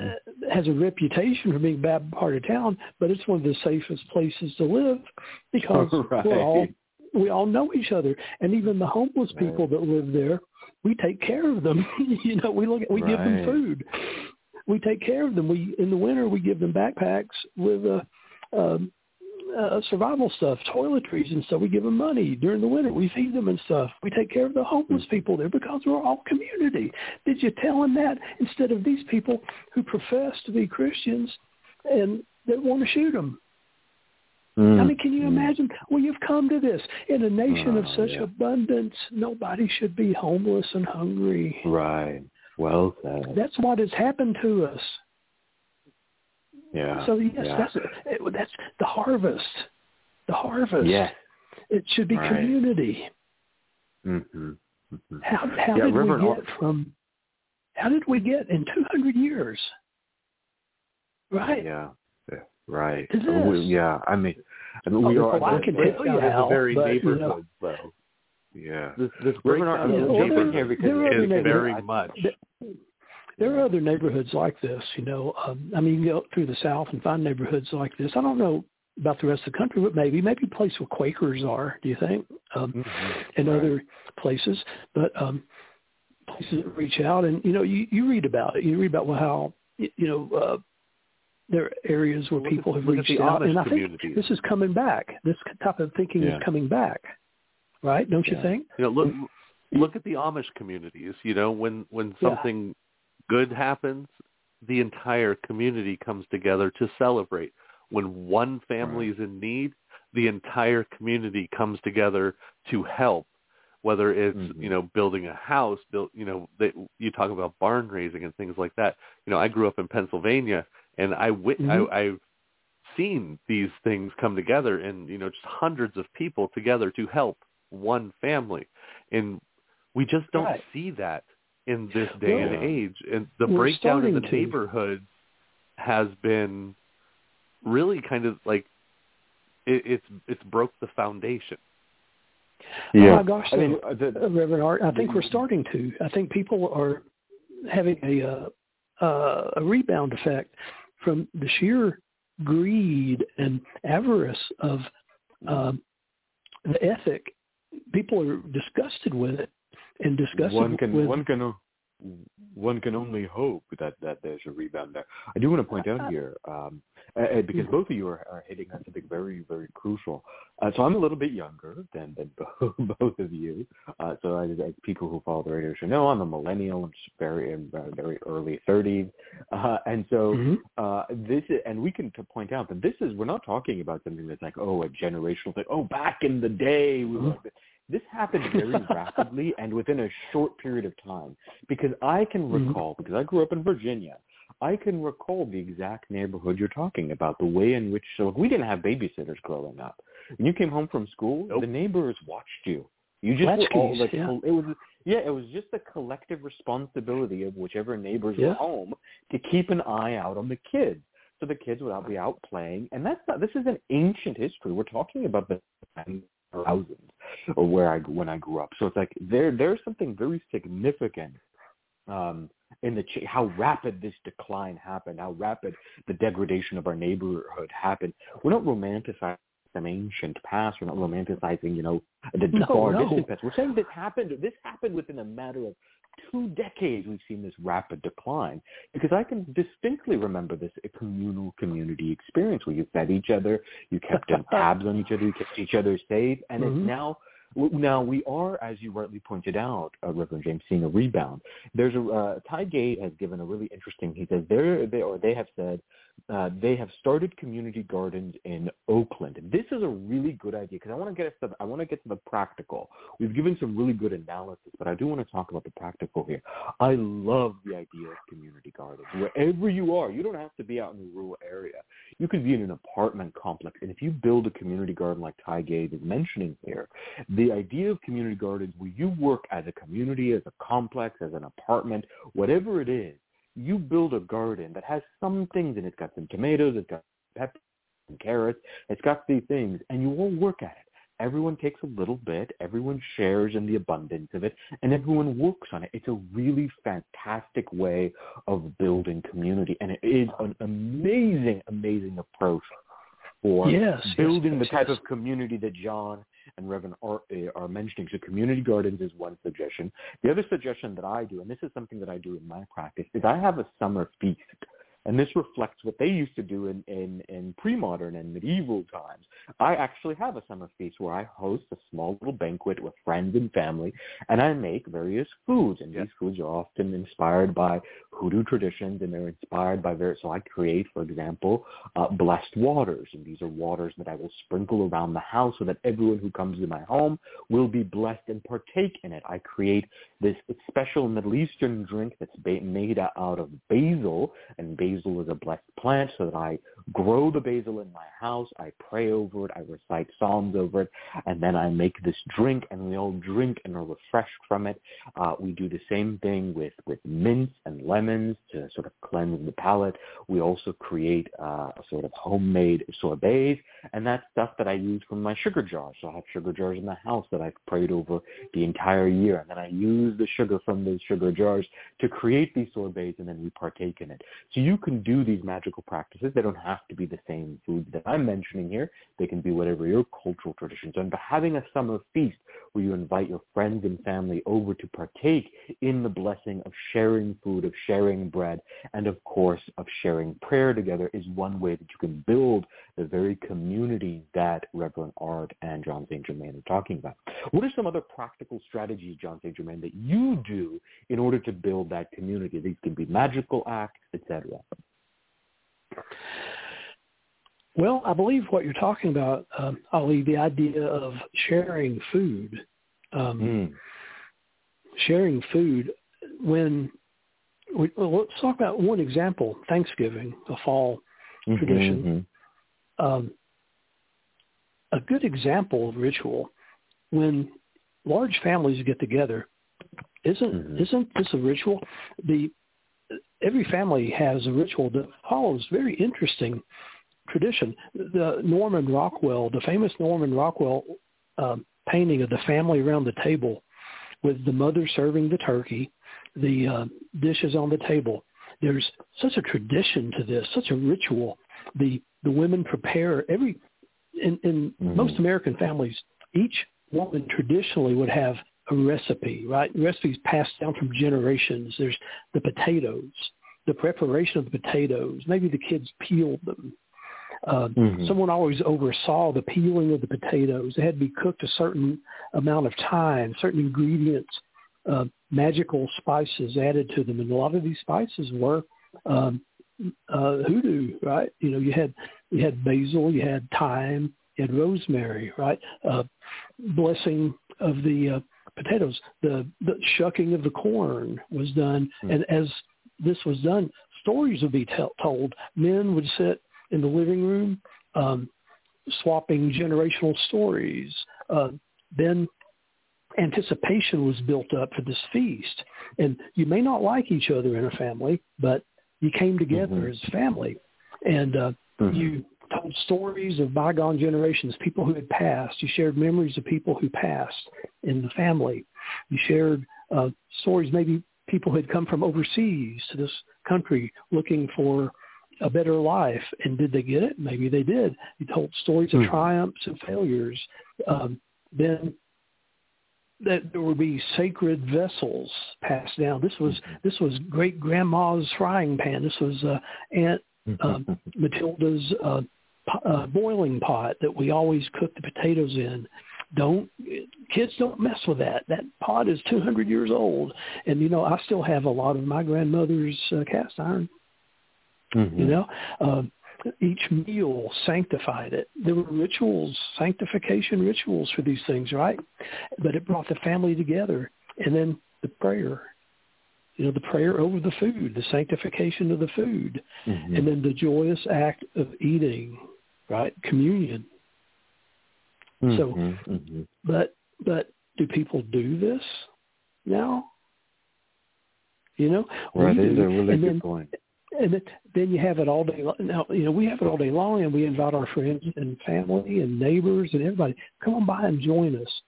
Uh, has a reputation for being a bad part of town, but it's one of the safest places to live because (laughs) right. we're all we all know each other, and even the homeless right. people that live there, we take care of them. (laughs) you know, we look at, we right. give them food. We take care of them. We in the winter we give them backpacks with uh, um, uh, survival stuff, toiletries and stuff. We give them money during the winter. We feed them and stuff. We take care of the homeless hmm. people there because we're all community. Did you tell them that instead of these people who profess to be Christians and they want to shoot them? Mm. I mean, can you imagine? Well, you've come to this in a nation of such yeah. abundance. Nobody should be homeless and hungry. Right. Well said. That's what has happened to us. Yeah. So yes, yeah. that's that's the harvest. The harvest. Yeah. It should be right. community. Mm-hmm. Mm-hmm. How how yeah, did Reverend we get from? How did we get in two hundred years? Right. Yeah. Right. We, yeah. I mean, I mean, we oh, are. Well, I can tell you how, very but, neighborhood, you know, though. Yeah. This this breakdown yeah, well, there, there is very much. There are other neighborhoods like this, you know. Um, I mean, you can go through the South and find neighborhoods like this. I don't know about the rest of the country, but maybe maybe a place where Quakers are. Do you think? Um, mm-hmm. And right. other places, but um, places that reach out and you know you you read about it. You read about how you know uh, there are areas where look people have reached out, and I think this is coming back. This type of thinking yeah. is coming back, right? Don't yeah. you think? You know, look look at the Amish communities. You know, when when something. Good happens, the entire community comes together to celebrate. When one family is in need, the entire community comes together to help. Whether it's mm-hmm. you know building a house, build you know they, you talk about barn raising and things like that. You know, I grew up in Pennsylvania and I, wit- mm-hmm. I I've seen these things come together, and you know, just hundreds of people together to help one family, and we just don't right. see that in this day well, and age. And the breakdown in the to. neighborhood has been really kind of like it, it's it's broke the foundation. Yeah. Oh my gosh, I mean, the, Reverend Art, I think we're starting to. I think people are having a uh, uh, a rebound effect from the sheer greed and avarice of um, the ethic. People are disgusted with it and disgusted one can, with one can one can only hope that that there's a rebound there. I do want to point out here um, uh, because both of you are, are hitting on something very very crucial. Uh, so I'm a little bit younger than than (laughs) both of you. Uh, so as, as people who follow the radio show know, I'm a millennial. I'm very in very early 30s, uh, and so mm-hmm. uh, this is, and we can point out that this is we're not talking about something that's like oh a generational thing. Oh, back in the day, we mm-hmm. were This happened very rapidly (laughs) and within a short period of time because I can Mhm. recall, because I grew up in Virginia, I can recall the exact neighborhood you're talking about, the way in which so we didn't have babysitters growing up. When you came home from school, Nope. the neighbors watched you. You just were all like yeah. it was yeah, it was just the collective responsibility of whichever neighbors Yeah. were home to keep an eye out on the kids. So the kids would out be out playing and that's not this is an ancient history. We're talking about the thousands or where I when I grew up. So it's like there there's something very significant um, in the ch- how rapid this decline happened, how rapid the degradation of our neighborhood happened. We're not romanticizing some ancient past. We're not romanticizing, you know, the No, far no. distant past. We're saying this happened. This happened within a matter of two decades. We've seen this rapid decline because I can distinctly remember this a communal community experience where you fed each other, you kept tabs (laughs) on each other, you kept each other safe, and Mhm. it's now now we are, as you rightly pointed out, uh, Reverend James, seeing a rebound. There's a uh, Ty Gate has given a really interesting. He says they're they or they have said uh, they have started community gardens in Oakland. This is a really good idea because I want to get us to I want to get to the practical. We've given some really good analysis, but I do want to talk about the practical here. I love the idea of community gardens wherever you are. You don't have to be out in a rural area. You could be in an apartment complex, and if you build a community garden like Ty Gate is mentioning here, the idea of community gardens where you work as a community, as a complex, as an apartment, whatever it is, you build a garden that has some things in it. It's got some tomatoes, it's got peppers, some carrots, it's got these things, and you all work at it. Everyone takes a little bit, everyone shares in the abundance of it, and everyone works on it. It's a really fantastic way of building community, and it is an amazing, amazing approach for Yes, yes, building the yes, type yes. of community that Jon and Reverend are, uh, are mentioning. So community gardens is one suggestion. The other suggestion that I do, and this is something that I do in my practice, is I have a summer feast. And this reflects what they used to do in, in, in pre-modern and medieval times. I actually have a summer feast where I host a small little banquet with friends and family, and I make various foods. And these foods are often inspired by hoodoo traditions, and they're inspired by various. So I create, for example, uh, blessed waters, and these are waters that I will sprinkle around the house so that everyone who comes to my home will be blessed and partake in it. I create this special Middle Eastern drink that's made out of basil, and basil is a blessed plant, so that I grow the basil in my house. I pray over it. I recite psalms over it, and then I make this drink, and we all drink and are refreshed from it. Uh, we do the same thing with with mints and lemons to sort of cleanse the palate. We also create uh, a sort of homemade sorbets, and that's stuff that I use from my sugar jars. So I have sugar jars in the house that I've prayed over the entire year, and then I use the sugar from those sugar jars to create these sorbets, and then we partake in it. So you can do these magical practices. They don't have to be the same foods that I'm mentioning here. They can be whatever your cultural traditions are. By having a summer feast where you invite your friends and family over to partake in the blessing of sharing food, of sharing bread, and of course of sharing prayer together is one way that you can build the very community that Reverend Art and Jon St. Germain are talking about. What are some other practical strategies, Jon St. Germain, that you do in order to build that community? These can be magical acts, etc. Well, I believe what you're talking about, um, Ali, the idea of sharing food, um, Mm. sharing food when we, well, let's talk about one example, Thanksgiving, a fall tradition. Mhm. um, a good example of ritual when large families get together isn't Mhm. isn't this a ritual the every family has a ritual that follows very interesting tradition the norman rockwell the famous norman rockwell um, painting of the family around the table with the mother serving the turkey the uh, dishes on the table there's such a tradition to this such a ritual the the women prepare every in, in Mhm. most American families, each woman traditionally would have a recipe, right? Recipes passed down from generations. There's the potatoes, the preparation of the potatoes. Maybe the kids peeled them. Uh, Mhm. Someone always oversaw the peeling of the potatoes. They had to be cooked a certain amount of time, certain ingredients, uh, magical spices added to them, and a lot of these spices were um, uh, hoodoo, right? You know, you had you had basil, you had thyme, you had rosemary, right? Uh, blessing of the uh, potatoes. The the shucking of the corn was done, Hmm. and as this was done, stories would be tell told. Men would sit in the living room, um, swapping generational stories. Uh, then anticipation was built up for this feast, and you may not like each other in a family, but you came together Mhm. as family, and uh, Mhm. you told stories of bygone generations, people who had passed. You shared memories of people who passed in the family. You shared uh, stories, maybe people who had come from overseas to this country looking for a better life. And did they get it? Maybe they did. You told stories of Mhm. triumphs and failures. Um, then that there would be sacred vessels passed down. This was this was great grandma's frying pan. This was uh, Aunt um, Matilda's uh, uh, boiling pot that we always cook the potatoes in. Don't kids don't mess with that. That pot is 200 years old, and you know I still have a lot of my grandmother's uh, cast iron. Mhm. You know, um, each meal sanctified it. There were rituals, sanctification rituals for these things, right? But it brought the family together, and then the prayer. You know, the prayer over the food, the sanctification of the food, Mhm. and then the joyous act of eating, right? Communion. so- Mhm. Mhm. But but do people do this now? You know, Right, is a really and good then, point. and then, then you have it all day long. Now, you know, we have it all day long, and we invite our friends and family and neighbors and everybody. Come on by and join us.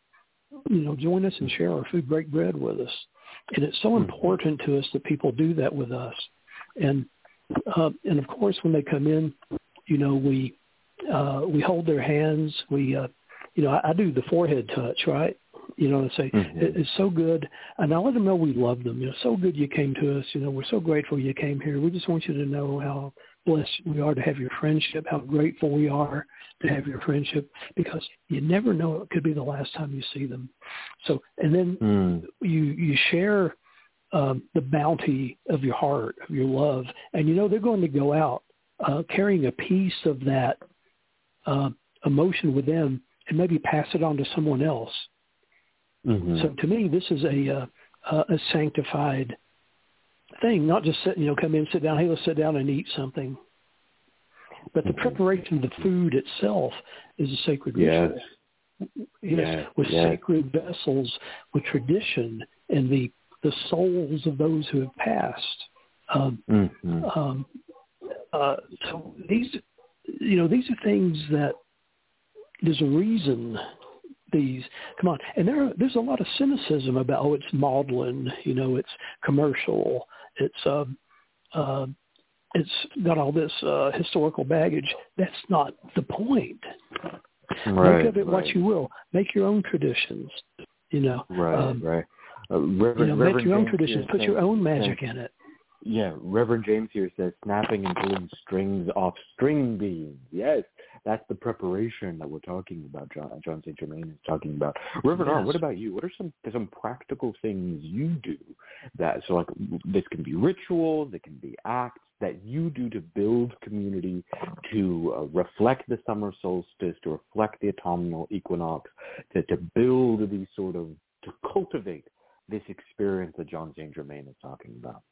You know, join us and share our food, break bread with us. And it's so Mhm. important to us that people do that with us. And uh, and of course, when they come in, you know, we uh, we hold their hands. We, uh, you know, I, I do the forehead touch, right? You know, and say Mhm. it, it's so good, and I let them know we love them. You know, so good you came to us. You know, we're so grateful you came here. We just want you to know how blessed we are to have your friendship, how grateful we are to have your friendship, because you never know it could be the last time you see them. So, and then Mm. you you share um, the bounty of your heart, of your love, and you know they're going to go out uh, carrying a piece of that uh, emotion with them, and maybe pass it on to someone else. Mhm. So to me, this is a uh, a sanctified thing, not just sit, you know come in, sit down, hey, let's sit down and eat something. But the Mhm. preparation of the food itself is a sacred Yes. ritual. Yes, Yes, with yes. sacred vessels, with tradition, and the the souls of those who have passed. Um, Mhm. um, uh, so these, you know, these are things that there's a reason these come on, and there are, there's a lot of cynicism about oh, it's maudlin, you know, it's commercial, it's um, uh, it's got all this uh, historical baggage. That's not the point. Right. Make of it what you will. Make your own traditions. You know, Right, um, right. Uh, Reverend, you know, make your own James traditions. Put your own magic in it. Yeah, Reverend James here says snapping and pulling strings off string beans. Yes, that's the preparation that we're talking about. Jon, Jon St. Germain is talking about. Reverend Art, what about you? What are some some practical things you do that so like this can be rituals, it can be acts that you do to build community, to uh, reflect the summer solstice, to reflect the autumnal equinox, to to build these sort of to cultivate this experience that Jon St. Germain is talking about.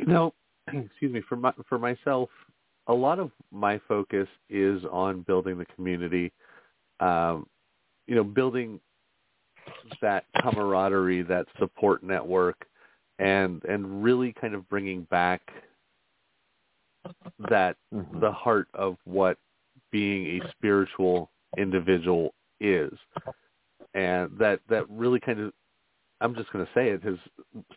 You know, (clears throat) (clears throat) excuse me, for my, for myself, a lot of my focus is on building the community. Um, you know, building that camaraderie, that support network, and and really kind of bringing back that Mhm. the heart of what being a spiritual individual is, and that that really kind of I'm just going to say it has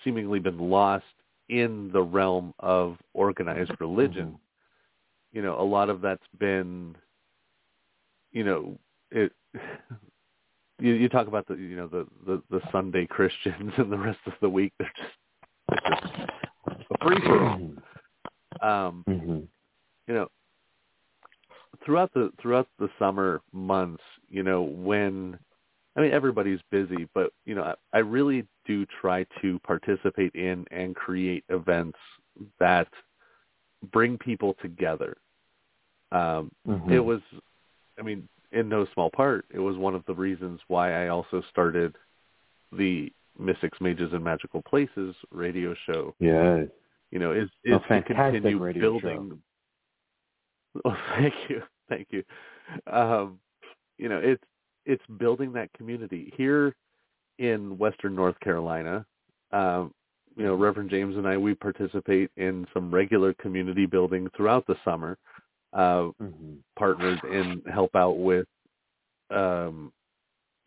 seemingly been lost in the realm of organized religion. You know, a lot of that's been, you know, it. (laughs) You, you talk about the you know the, the the Sunday Christians (laughs) and the rest of the week they're just they're just a free for all. Um, Mhm. you know throughout the throughout the summer months you know when i mean everybody's busy but you know i, I really do try to participate in and create events that bring people together um Mhm. it was i mean in no small part, it was one of the reasons why I also started the Mystics, Mages, and Magical Places radio show. Yeah. You know, is is A to continue building. (laughs) Oh, thank you, thank you. Um, you know, it's it's building that community here in Western North Carolina. Um, you know, Reverend James and I we participate in some regular community building throughout the summer. Uh, hmm partnered and help out with um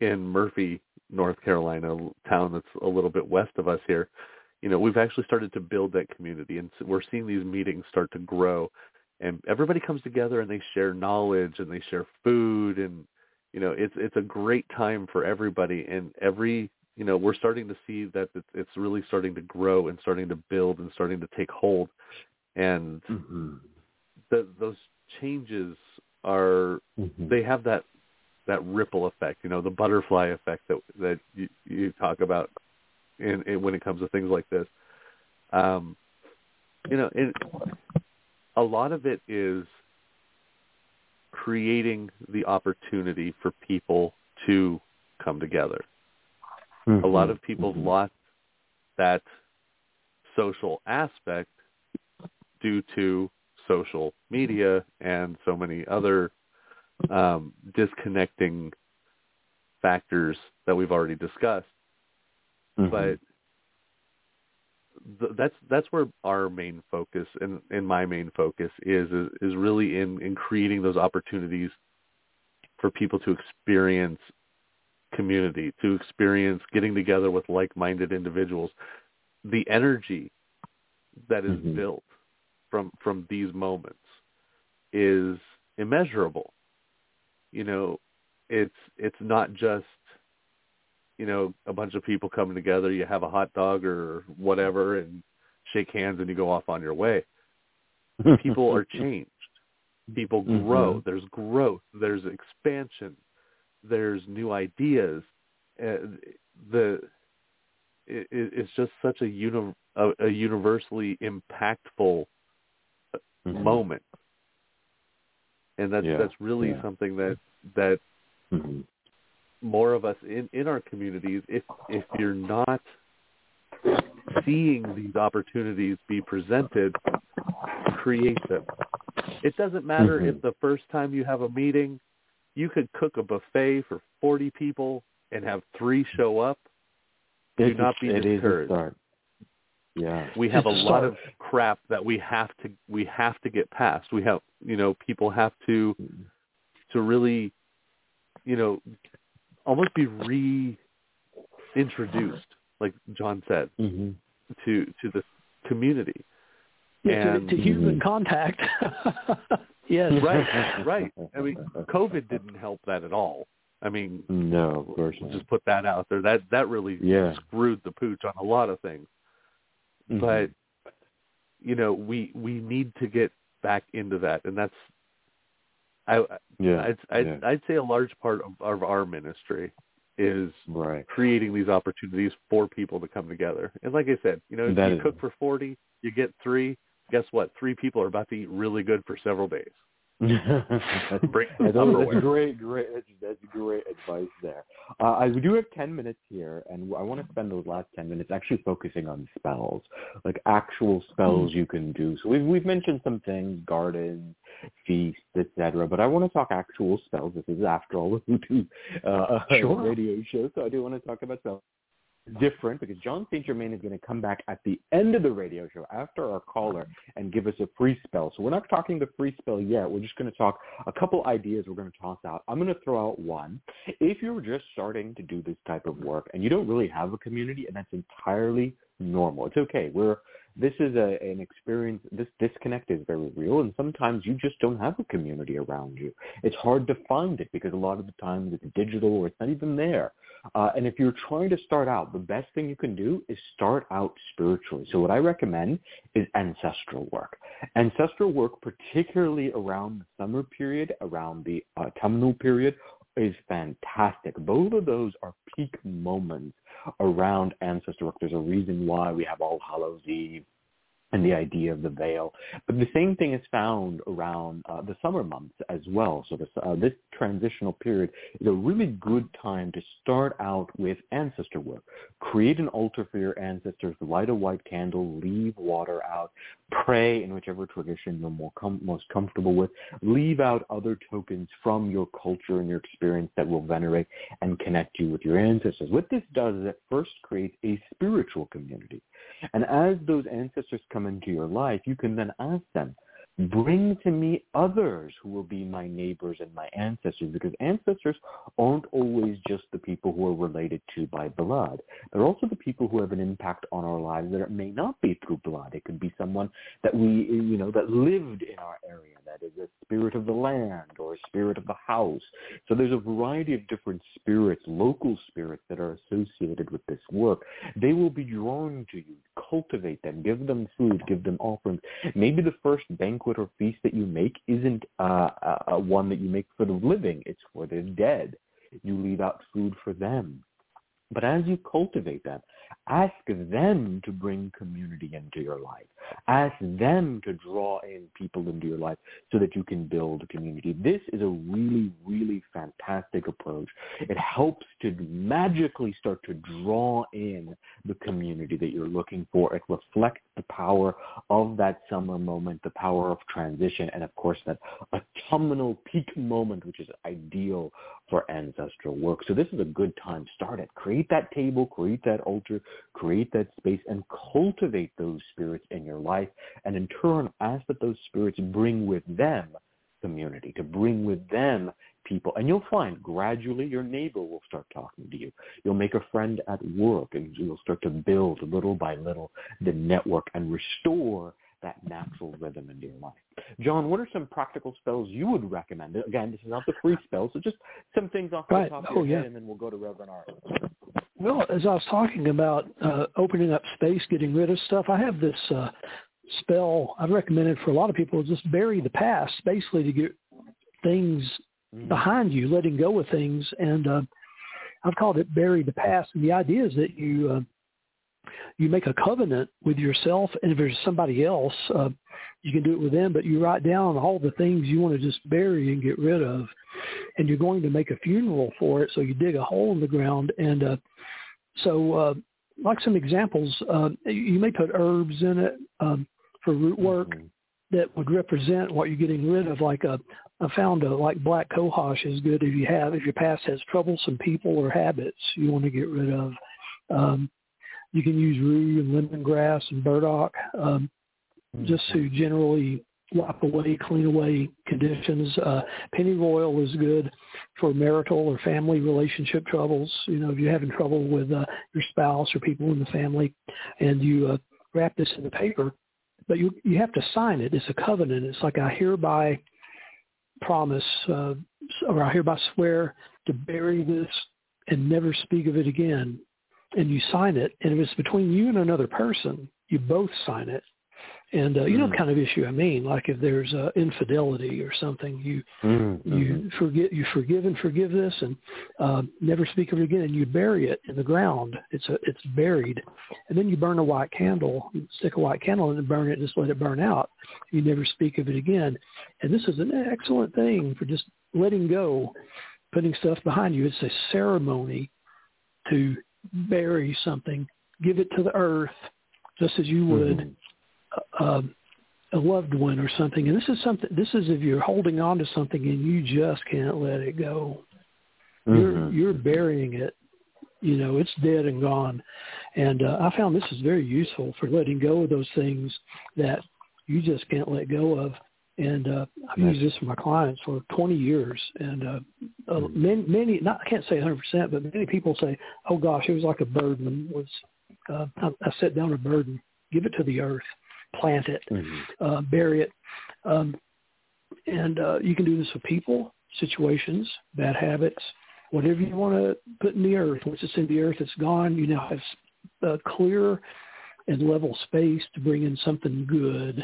in Murphy, North Carolina, town that's a little bit west of us here. You know, we've actually started to build that community and so we're seeing these meetings start to grow and everybody comes together and they share knowledge and they share food and you know, it's it's a great time for everybody and every you know, we're starting to see that it's, it's really starting to grow and starting to build and starting to take hold. And hmm the, those changes are hmm they have that that ripple effect, you know, the butterfly effect that that you, you talk about in, in when it comes to things like this. Um, you know, it, a lot of it is creating the opportunity for people to come together. A lot of people Mhm. lost that social aspect due to social media and so many other um, disconnecting factors that we've already discussed. Mhm. But th- that's that's where our main focus and, and my main focus is, is is really in in creating those opportunities for people to experience community, to experience getting together with like-minded individuals. The energy that is Mhm. built from from these moments is immeasurable. You know, it's it's not just you know a bunch of people coming together. You have a hot dog or whatever and shake hands and you go off on your way. (laughs) People are changed. People grow. Mhm. There's growth. There's expansion. There's new ideas. Uh, the it, it- it's just such a, uni- a, a universally impactful Mhm. moment, and that's Yeah, that's really yeah. something that that Mhm. More of us in in our communities, if if you're not seeing these opportunities be presented, create them. It doesn't matter Mhm. if the first time you have a meeting, you could cook a buffet for 40 people and have three show up. Do It's a- not be it is a discouraged. start. Yeah. we have a lot start. of crap that we have to we have to get past. We have you know people have to to really you know almost be reintroduced, like Jon said, hmm to to the community. Yeah, to, And- to human contact. (laughs) yes. Right, right. I mean, COVID didn't help that at all. I mean, No, of course we'll not. just put that out there. That that really Yeah. screwed the pooch on a lot of things. Mhm. But you know, we we need to get back into that, and that's I yeah, I'd I'd, yeah. I'd say a large part of, of our ministry is right. creating these opportunities for people to come together. And like I said, you know, if That you cook for forty, you get three. Guess what? Three people are about to eat really good for several days. That's (laughs) great, great. That's, that's great advice there. Uh, I, we do have ten minutes here, and I want to spend those last ten minutes actually focusing on spells, like actual spells you can do. So we've we've mentioned some things, gardens, feasts, etc. But I want to talk actual spells. This is, after all, (laughs) a Hoodoo uh, (laughs) Sure. radio show, so I do want to talk about spells. Different because Jon St. Germain is going to come back at the end of the radio show after our caller and give us a free spell. So we're not talking the free spell yet. We're just going to talk a couple ideas we're going to toss out. I'm going to throw out one. If you're just starting to do this type of work and you don't really have a community, and that's entirely normal. It's okay. We're this is a, an experience. This disconnect is very real, and sometimes you just don't have a community around you. It's hard to find it because a lot of the times it's digital or it's not even there. Uh, and if you're trying to start out, the best thing you can do is start out spiritually. So what I recommend is ancestral work. Ancestral work, particularly around the summer period, around the autumnal period, is fantastic. Both of those are peak moments around ancestor work. There's a reason why we have All Hallows Eve and the idea of the veil. But the same thing is found around uh, the summer months as well. So this, uh, this transitional period is a really good time to start out with ancestor work. Create an altar for your ancestors, light a white candle, leave water out, pray in whichever tradition you're more com- most comfortable with, leave out other tokens from your culture and your experience that will venerate and connect you with your ancestors. What this does is it first creates a spiritual community. And as those ancestors come into your life, you can then ask them, bring to me others who will be my neighbors and my ancestors because ancestors aren't always just the people who are related to by blood. They're also the people who have an impact on our lives that it may not be through blood. It could be someone that we, you know, that lived in our area, that is a spirit of the land or a spirit of the house. So there's a variety of different spirits, local spirits that are associated with this work. They will be drawn to you. Cultivate them. Give them food. Give them offerings. Maybe the first banquet banquet or feast that you make isn't uh, uh, one that you make for the living. It's for the dead. You leave out food for them. But as you cultivate that, ask them to bring community into your life. Ask them to draw in people into your life so that you can build community. This is a really, really fantastic approach. It helps to magically start to draw in the community that you're looking for. It reflects the power of that summer moment, the power of transition, and of course that autumnal peak moment, which is ideal for ancestral work. So this is a good time. Start it. Create that table, create that altar, create that space, and cultivate those spirits in your life. And in turn, ask that those spirits bring with them community, to bring with them people. And you'll find gradually your neighbor will start talking to you. You'll make a friend at work and you'll start to build little by little the network and restore that natural rhythm into your life. Jon, what are some practical spells you would recommend? Again, this is not the free spell, so just some things off right. the top oh, of your yeah. head, and then we'll go to Reverend Art. Well, as I was talking about uh, opening up space, getting rid of stuff, I have this uh, spell I've recommended for a lot of people. Just bury the past, basically to get things mm-hmm. behind you, letting go of things, and uh, I've called it bury the past. And the idea is that you uh, you make a covenant with yourself, and if there's somebody else, uh, you can do it with them. But you write down all the things you want to just bury and get rid of, and you're going to make a funeral for it. So you dig a hole in the ground, and uh, so uh, like some examples, uh, you may put herbs in it um, for root work. Mm-hmm that would represent what you're getting rid of. Like a, I found a like black cohosh is good if you have if your past has troublesome people or habits you want to get rid of. Um, you can use rue and lemongrass and burdock um, mm-hmm. just to generally wipe away, clean away conditions. Uh, pennyroyal is good for marital or family relationship troubles. You know, if you're having trouble with uh, your spouse or people in the family, and you uh, wrap this in the paper, but you you have to sign it. It's a covenant. It's like I hereby promise uh, or I hereby swear to bury this and never speak of it again and you sign it, and if it's between you and another person, you both sign it. And uh, you know, mm. kind of issue I mean, like if there's uh, infidelity or something, you mm-hmm. you forget you forgive and forgive this, and uh, never speak of it again, and you bury it in the ground. It's a it's buried, and then you burn a white candle, stick a white candle in and burn it, just let it burn out. You never speak of it again, and this is an excellent thing for just letting go, putting stuff behind you. It's a ceremony to bury something, give it to the earth, just as you would mm-hmm. Uh, a loved one or something. And this is something. This is if you're holding on to something and you just can't let it go. Mm-hmm. You're you're burying it. You know, it's dead and gone. And uh, I found this is very useful for letting go of those things that you just can't let go of and uh, I've used this for my clients for 20 years. And uh, uh, hmm. many, many, not I can't say 100 percent, but many people say, "Oh gosh, it was like a burden." Was uh, I, I set down a burden, give it to the earth, plant it, mm-hmm. uh, bury it, um, and uh, you can do this with people, situations, bad habits, whatever you want to put in the earth. Once it's in the earth, it's gone. You now have a clear and level space to bring in something good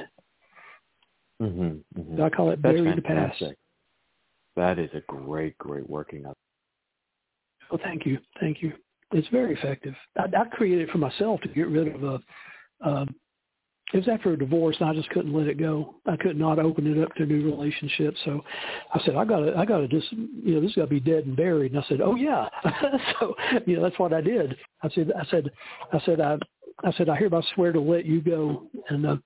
Mm-hmm, mm-hmm. I call it That's bury the past. That is a great, great working up. Well, thank you, thank you. It's very effective. I, I created it for myself to get rid of a, um, it was after a divorce and I just couldn't let it go. I could not open it up to a new relationship. So I said, I gotta, I gotta just, you know, this is got to be dead and buried. And I said, oh yeah. (laughs) so, you know, that's what I did. I said, I said, I said, I, I said, I hereby swear to let you go and, uh,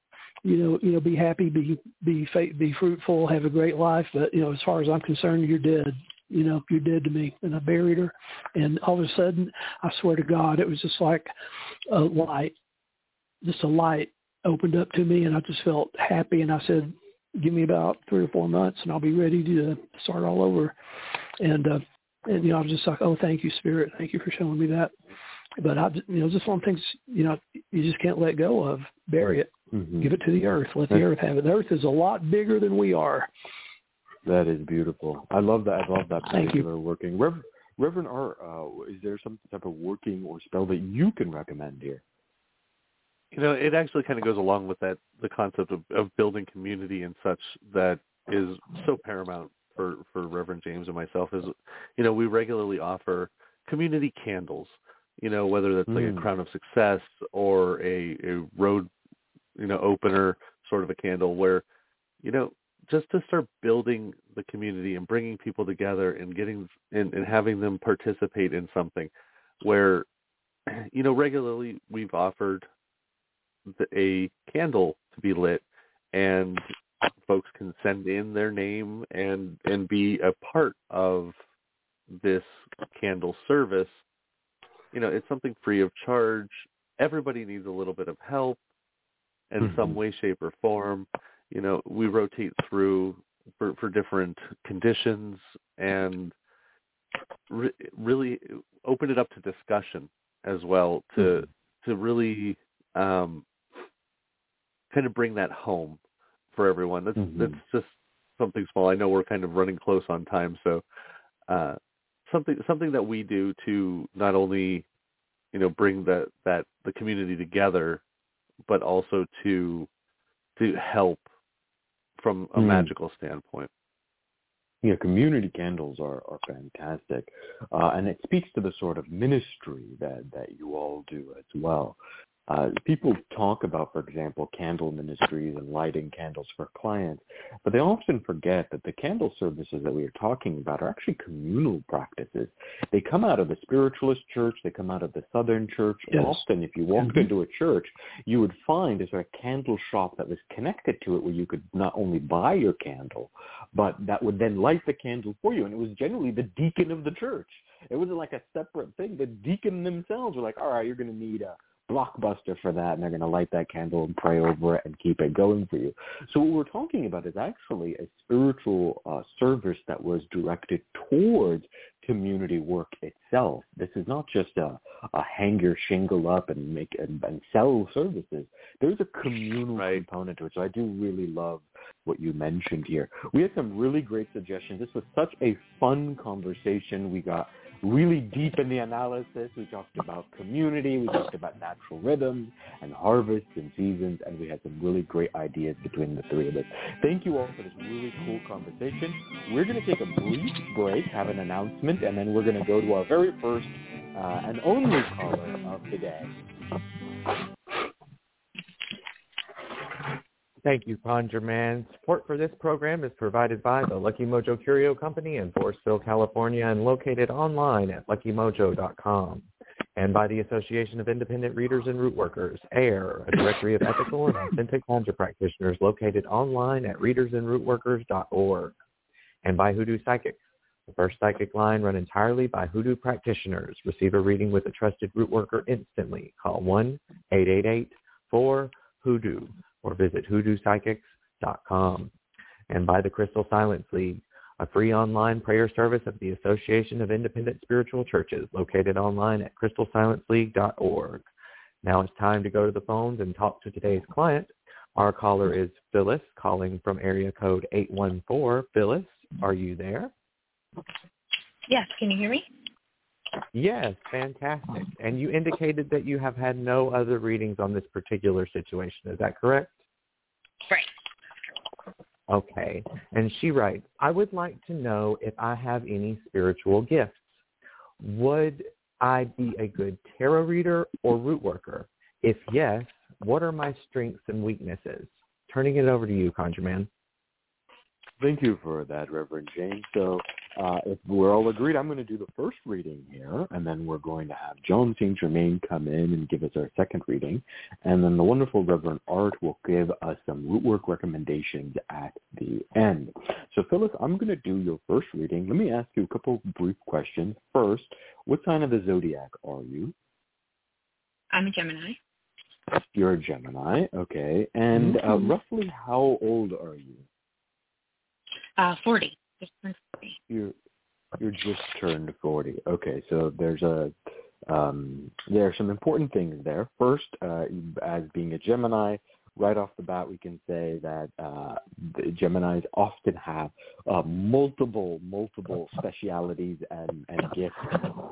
you know, you know, be happy, be, be, be fruitful, have a great life. But, you know, as far as I'm concerned, you're dead you know, you're dead to me. And I buried her. And all of a sudden, I swear to God, it was just like a light, just a light opened up to me and I just felt happy and I said, give me about three or four months and I'll be ready to start all over. And, uh, and, you know, I was just like, oh, thank you, Spirit. Thank you for showing me that. But I, you know, just one thing, you know, you just can't let go of. Bury it. Mm-hmm. Give it to the earth. Let the (laughs) earth have it. The earth is a lot bigger than we are. That is beautiful. I love that. I love that particular working. Reverend, Reverend Art, uh, is there some type of working or spell that you can recommend here? You know, it actually kind of goes along with that the concept of, of building community and such that is so paramount for for Reverend James and myself. Is you know we regularly offer community candles. You know whether that's like mm. a crown of success or a a road you know opener sort of a candle where you know just to start building the community and bringing people together and getting and, and having them participate in something where (clears throat) you know regularly we've offered a candle to be lit and folks can send in their name and and be a part of this candle service you know it's something free of charge everybody needs a little bit of help in mm-hmm. some way shape or form you know we rotate through for for different conditions and re- really open it up to discussion as well to mm-hmm. to really um kind of bring that home for everyone. That's mm-hmm. that's just something small. I know we're kind of running close on time, so uh, something something that we do to not only you know bring that that the community together, but also to to help from a mm. magical standpoint. Yeah, community candles are, are fantastic, uh, and it speaks to the sort of ministry that that you all do as well. Uh, people talk about, for example, candle ministries and lighting candles for clients, but they often forget that the candle services that we are talking about are actually communal practices. They come out of the spiritualist church, they come out of the Southern church. Yes. Often, if you walked mm-hmm. into a church, you would find a sort of candle shop that was connected to it where you could not only buy your candle, but that would then light the candle for you. And it was generally the deacon of the church. It wasn't like a separate thing. The deacon themselves were like, all right, you're going to need a blockbuster for that and they're going to light that candle and pray over it and keep it going for you. So what we're talking about is actually a spiritual uh, service that was directed towards community work itself. This is not just a, a hang your shingle up and make and, and sell services. There's a communal right. component to it. So I do really love what you mentioned here. We had some really great suggestions. This was such a fun conversation. We got really deep in the analysis. We talked about community, we talked about natural rhythms and harvests and seasons, and we had some really great ideas between the three of us. Thank you all for this really cool conversation. We're going to take a brief break, have an announcement, and then we're going to go to our very first uh, and only caller of the day. Thank you, ConjureMan. Support for this program is provided by the Lucky Mojo Curio Company in Forestville, California, and located online at luckymojo.com. And by the Association of Independent Readers and Root Workers, AIRR, a directory of ethical and authentic conjure practitioners located online at readersandrootworkers.org. And by Hoodoo Psychics, the first psychic line run entirely by Hoodoo practitioners. Receive a reading with a trusted root worker instantly. Call 1-888-4-HOODOO or visit hoodoopsychics.com. And by the Crystal Silence League, a free online prayer service of the Association of Independent Spiritual Churches located online at crystalsilenceleague.org. Now it's time to go to the phones and talk to today's client. Our caller is Phyllis calling from area code 814. Phyllis, are you there? Yes, can you hear me? Yes, fantastic. And you indicated that you have had no other readings on this particular situation. Is that correct? Right. Okay. And she writes, I would like to know if I have any spiritual gifts. Would I be a good tarot reader or root worker? If yes, what are my strengths and weaknesses? Turning it over to you, ConjureMan. Thank you for that, Reverend James. So uh, if we're all agreed, I'm going to do the first reading here, and then we're going to have Jon St. Germain come in and give us our second reading, and then the wonderful Reverend Art will give us some root work recommendations at the end. So Phyllis, I'm going to do your first reading. Let me ask you a couple brief questions. First, what sign of the zodiac are you? I'm a Gemini. You're a Gemini, okay. And uh, Mm-hmm. roughly how old are you? Uh, 40. Just turned 40. You're you're just turned forty. Okay, so there's a um, there are some important things there. First, uh, as being a Gemini, right off the bat, we can say that uh, the Geminis often have uh, multiple multiple (laughs) specialities and, and gifts,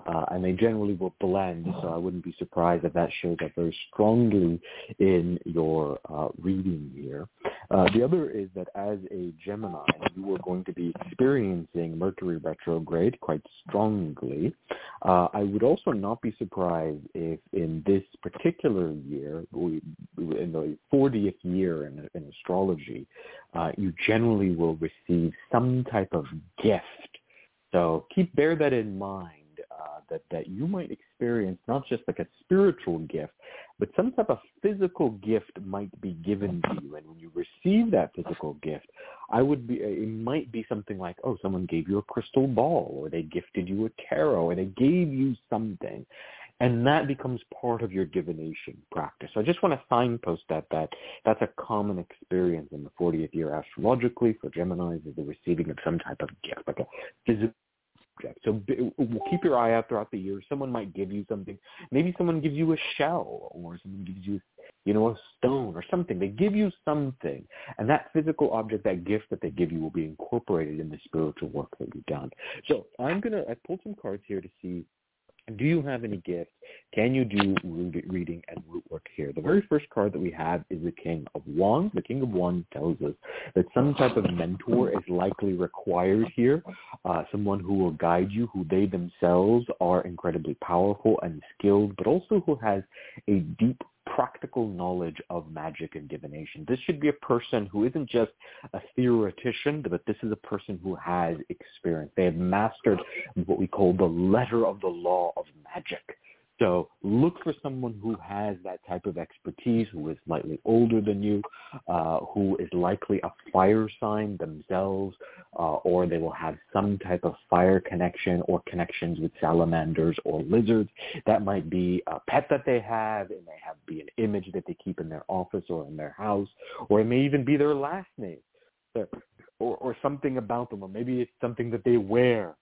uh, and they generally will blend. So I wouldn't be surprised if that shows up very strongly in your uh, reading here. Uh, the other is that as a Gemini, you are going to be experiencing Mercury retrograde quite strongly. Uh, I would also not be surprised if in this particular year, we, in the 40th year in, in astrology, uh, you generally will receive some type of gift. So keep bear that in mind. Uh, that that you might experience not just like a spiritual gift, but some type of physical gift might be given to you. And when you receive that physical gift, I would be it might be something like, oh, someone gave you a crystal ball, or they gifted you a tarot, or they gave you something. And that becomes part of your divination practice. So I just want to signpost that that that's a common experience in the 40th year astrologically for Geminis is the receiving of some type of gift, like a physical object. So keep your eye out throughout the year. Someone might give you something. Maybe someone gives you a shell, or someone gives you, you know, a stone or something. They give you something, and that physical object, that gift that they give you, will be incorporated in the spiritual work that you've done. So I'm gonna I pulled some cards here to see. Do you have any gifts? Can you do root reading and root work here? The very first card that we have is the King of Wands. The King of Wands tells us that some type of mentor is likely required here, uh, someone who will guide you, who they themselves are incredibly powerful and skilled, but also who has a deep practical knowledge of magic and divination. This should be a person who isn't just a theoretician, but this is a person who has experience. They have mastered what we call the letter of the law of magic. So look for someone who has that type of expertise, who is slightly older than you, uh, who is likely a fire sign themselves, uh, or they will have some type of fire connection or connections with salamanders or lizards. That might be a pet that they have. It may have be an image that they keep in their office or in their house, or it may even be their last name, or, or something about them, or maybe it's something that they wear.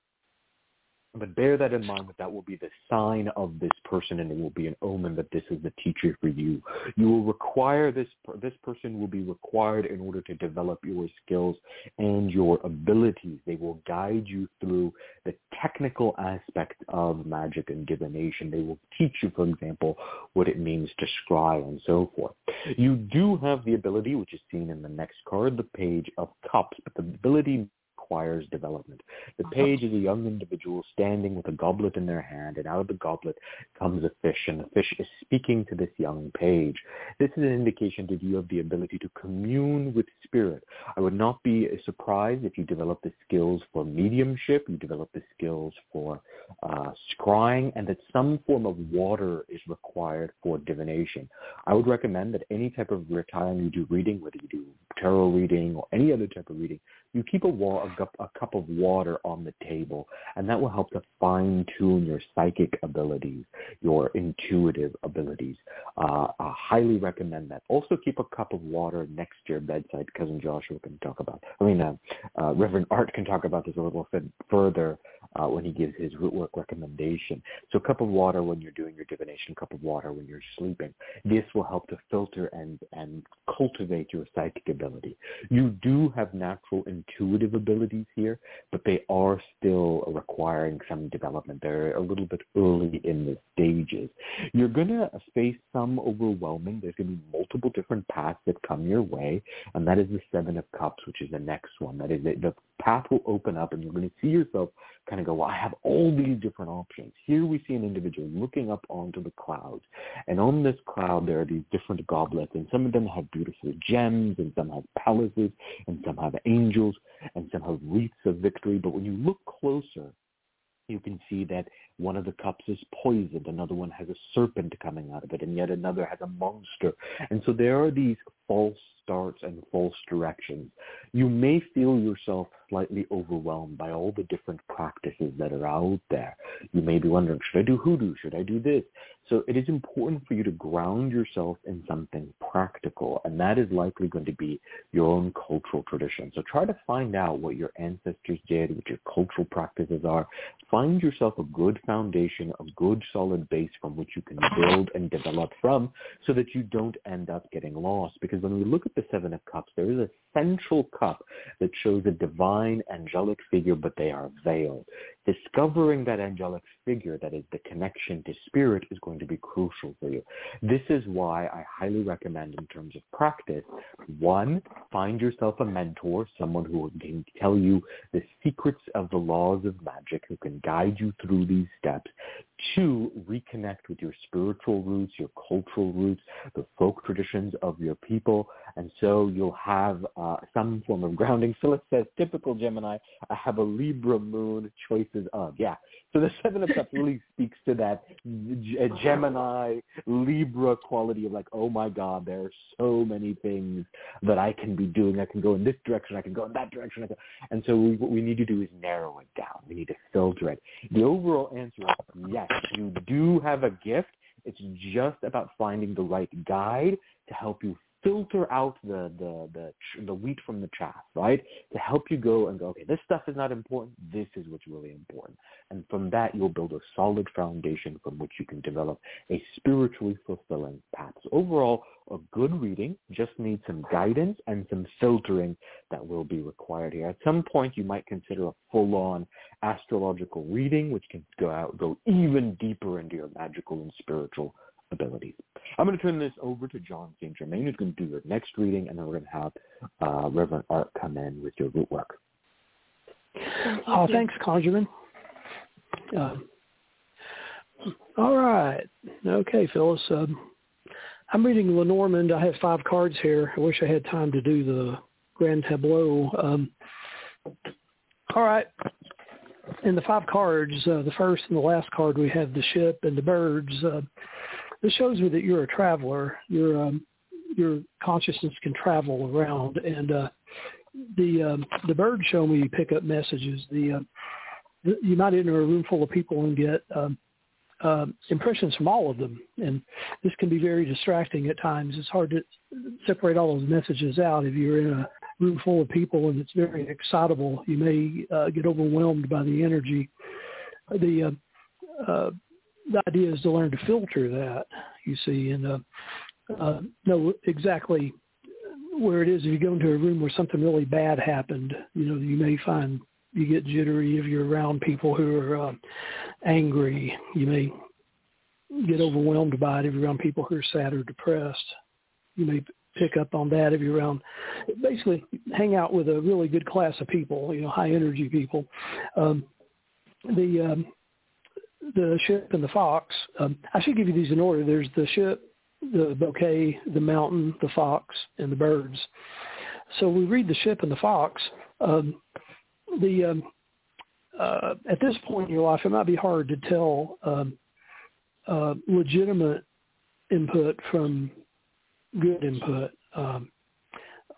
But bear that in mind that that will be the sign of this person and it will be an omen that this is the teacher for you. You will require this, this person will be required in order to develop your skills and your abilities. They will guide you through the technical aspect of magic and divination. They will teach you, for example, what it means to scry and so forth. You do have the ability, which is seen in the next card, the page of cups, but the ability requires development. The page is a young individual standing with a goblet in their hand, and out of the goblet comes a fish, and the fish is speaking to this young page. This is an indication that you have the ability to commune with spirit. I would not be surprised if you develop the skills for mediumship, you develop the skills for uh, scrying, and that some form of water is required for divination. I would recommend that any type of time you do reading, whether you do tarot reading or any other type of reading, you keep a, wa- a, cup, of water on the table, and that will help to fine tune your psychic abilities, your intuitive abilities. Uh, I highly recommend that. Also, keep a cup of water next to your bedside. Cousin Joshua can talk about. I mean, uh, uh, Reverend Art can talk about this a little bit further uh, when he gives his root work recommendation. So, a cup of water when you're doing your divination, cup of water when you're sleeping. This will help to filter and and cultivate your psychic ability. You do have natural intuitive abilities here, but they are still requiring some development. They're a little bit early in the stages. You're going to face some overwhelming. There's going to be multiple different paths that come your way, and that is the Seven of Cups, which is the next one. That is the, the path will open up, and you're going to see yourself kind of go, well, I have all these different options. Here we see an individual looking up onto the clouds, and on this cloud there are these different goblets, and some of them have beautiful gems, and some have palaces, and some have angels, and some wreaths of victory. But when you look closer, you can see that one of the cups is poisoned, another one has a serpent coming out of it, and yet another has a monster. And so there are these false starts and false directions. You may feel yourself slightly overwhelmed by all the different practices that are out there. You may be wondering, should I do hoodoo? Should I do this? So it is important for you to ground yourself in something practical, and that is likely going to be your own cultural tradition. So try to find out what your ancestors did, what your cultural practices are. Find yourself a good foundation, a good solid base from which you can build and develop from so that you don't end up getting lost. Because when we look at the Seven of Cups, there is a central cup that shows a divine angelic figure, but they are veiled. Discovering that angelic figure, that is the connection to spirit, is going to be crucial for you. This is why I highly recommend in terms of practice, one, find yourself a mentor, someone who can tell you the secrets of the laws of magic, who can guide you through these steps. Two, reconnect with your spiritual roots, your cultural roots, the folk traditions of your people, and so you'll have uh, some form of grounding. Phyllis says, typical Gemini, I have a Libra moon, choices of. Yeah. So the Seven of Cups really (laughs) speaks to that Gemini, Libra quality of like, oh my God, there are so many things that I can be doing. I can go in this direction. I can go in that direction. And so we, what we need to do is narrow it down. We need to filter it. The overall answer is yes, you do have a gift. It's just about finding the right guide to help you filter out the the the the wheat from the chaff, right? To help you go and go, okay, this stuff is not important. This is what's really important, and from that you'll build a solid foundation from which you can develop a spiritually fulfilling path. So overall, a good reading just needs some guidance and some filtering that will be required here. At some point, you might consider a full-on astrological reading, which can go out go even deeper into your magical and spiritual abilities. I'm going to turn this over to Jon St. Germain, who's going to do your next reading, and then we're going to have uh, Reverend Art come in with your root work. Oh, thanks, ConjureMan. Uh, all right. Okay, Phyllis. Um, I'm reading Lenormand. I have five cards here. I wish I had time to do the grand tableau. Um, all right. In the five cards, uh, the first and the last card, we have the ship and the birds. Uh, this shows me that you're a traveler. Your um, your consciousness can travel around, and uh, the um, the birds show me you pick up messages. The, uh, the you might enter a room full of people and get um, uh, impressions from all of them, and this can be very distracting at times. It's hard to separate all those messages out if you're in a room full of people and it's very excitable. You may uh, get overwhelmed by the energy. The uh, uh, the idea is to learn to filter that, you see, and uh, uh, know exactly where it is. If you go into a room where something really bad happened, you know, you may find you get jittery if you're around people who are uh, angry. You may get overwhelmed by it if you're around people who are sad or depressed. You may pick up on that if you're around. Basically, hang out with a really good class of people, you know, high energy people. Um, the um, the ship and the fox. Um, I should give you these in order. There's the ship, the bouquet, the mountain, the fox, and the birds. So we read the ship and the fox. Um, the um, uh, at this point in your life, it might be hard to tell um, uh, legitimate input from good input. Um,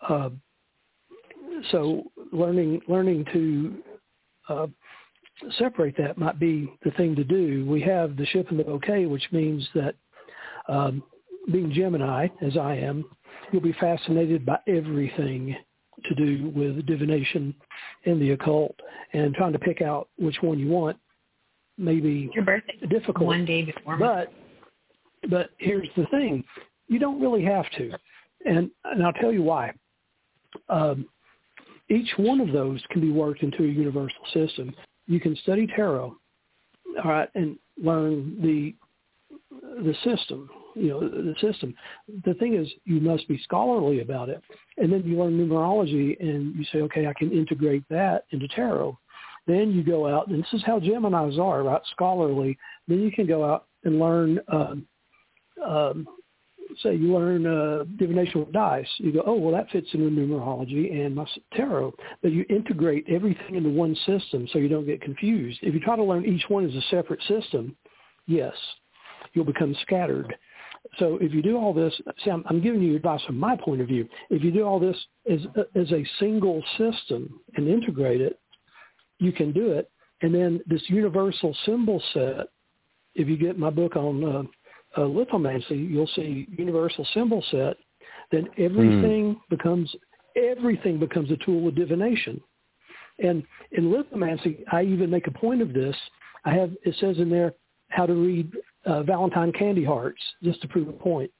uh, so learning learning to uh, separate that might be the thing to do. We have the ship and the bouquet, which means that um, being Gemini, as I am, you'll be fascinated by everything to do with divination and the occult, and trying to pick out which one you want may be Your birthday. difficult. One day before. But but here's the thing: you don't really have to, and and I'll tell you why. Um, each one of those can be worked into a universal system you can study tarot, all right, and learn the the system. You know, the system. The thing is, you must be scholarly about it, and then you learn numerology, and you say, okay, I can integrate that into tarot. Then you go out, and this is how Geminis are, right? Scholarly. Then you can go out and learn. Um, um, say you learn uh, divination with dice, you go, oh, well, that fits into numerology and my tarot. But you integrate everything into one system so you don't get confused. If you try to learn each one as a separate system, yes, you'll become scattered. So if you do all this, see, I'm, I'm giving you advice from my point of view. If you do all this as, as a single system and integrate it, you can do it. And then this universal symbol set, if you get my book on uh, uh, lithomancy, you'll see universal symbol set, then everything mm. becomes everything becomes a tool of divination. And in lithomancy, I even make a point of this. I have it says in there how to read uh, Valentine candy hearts just to prove a point.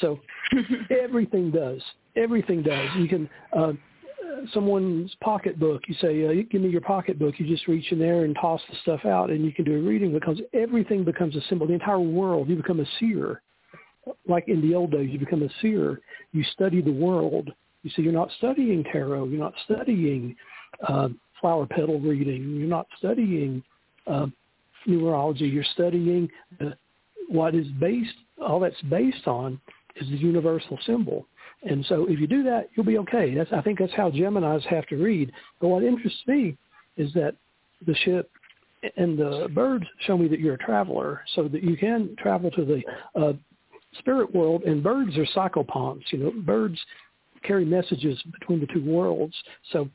So (laughs) everything does. Everything does. You can uh, someone's pocketbook. You say, uh, "Give me your pocketbook." You just reach in there and toss the stuff out, and you can do a reading because everything becomes a symbol. The entire world. You become a seer, like in the old days. You become a seer. You study the world. You see, you're not studying tarot. You're not studying uh, flower petal reading. You're not studying uh, numerology. You're studying the, what is based. All that's based on is the universal symbol. And so if you do that, you'll be okay. That's, I think that's how Geminis have to read. But what interests me is that the ship and the birds show me that you're a traveler, so that you can travel to the uh, spirit world. And birds are psychopomps. You know, birds carry messages between the two worlds. So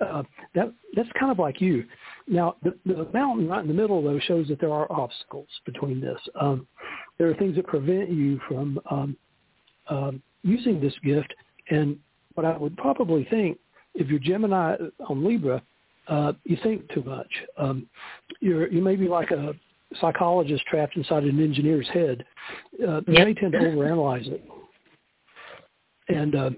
uh, that that's kind of like you. Now, the, the mountain right in the middle, though, shows that there are obstacles between this. Um, there are things that prevent you from um, um, using this gift. And what I would probably think, if you're Gemini on Libra, uh, you think too much. Um, you're you may be like a psychologist trapped inside an engineer's head. Uh, you may tend to overanalyze it, and uh,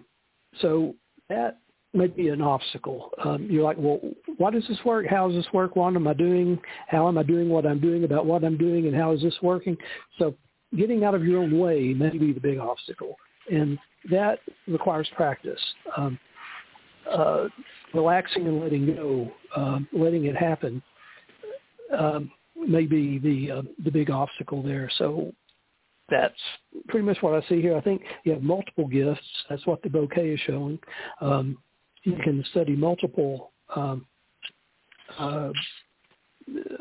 so that may be an obstacle. Um, you're like, well, why does this work? How does this work? What am I doing? How am I doing what I'm doing about what I'm doing, and how is this working? So getting out of your own way may be the big obstacle and that requires practice. Um, uh, relaxing and letting go, uh, letting it happen, um, may be the uh, the big obstacle there. So that's pretty much what I see here. I think you have multiple gifts. That's what the bouquet is showing. Um, you can study multiple um, uh,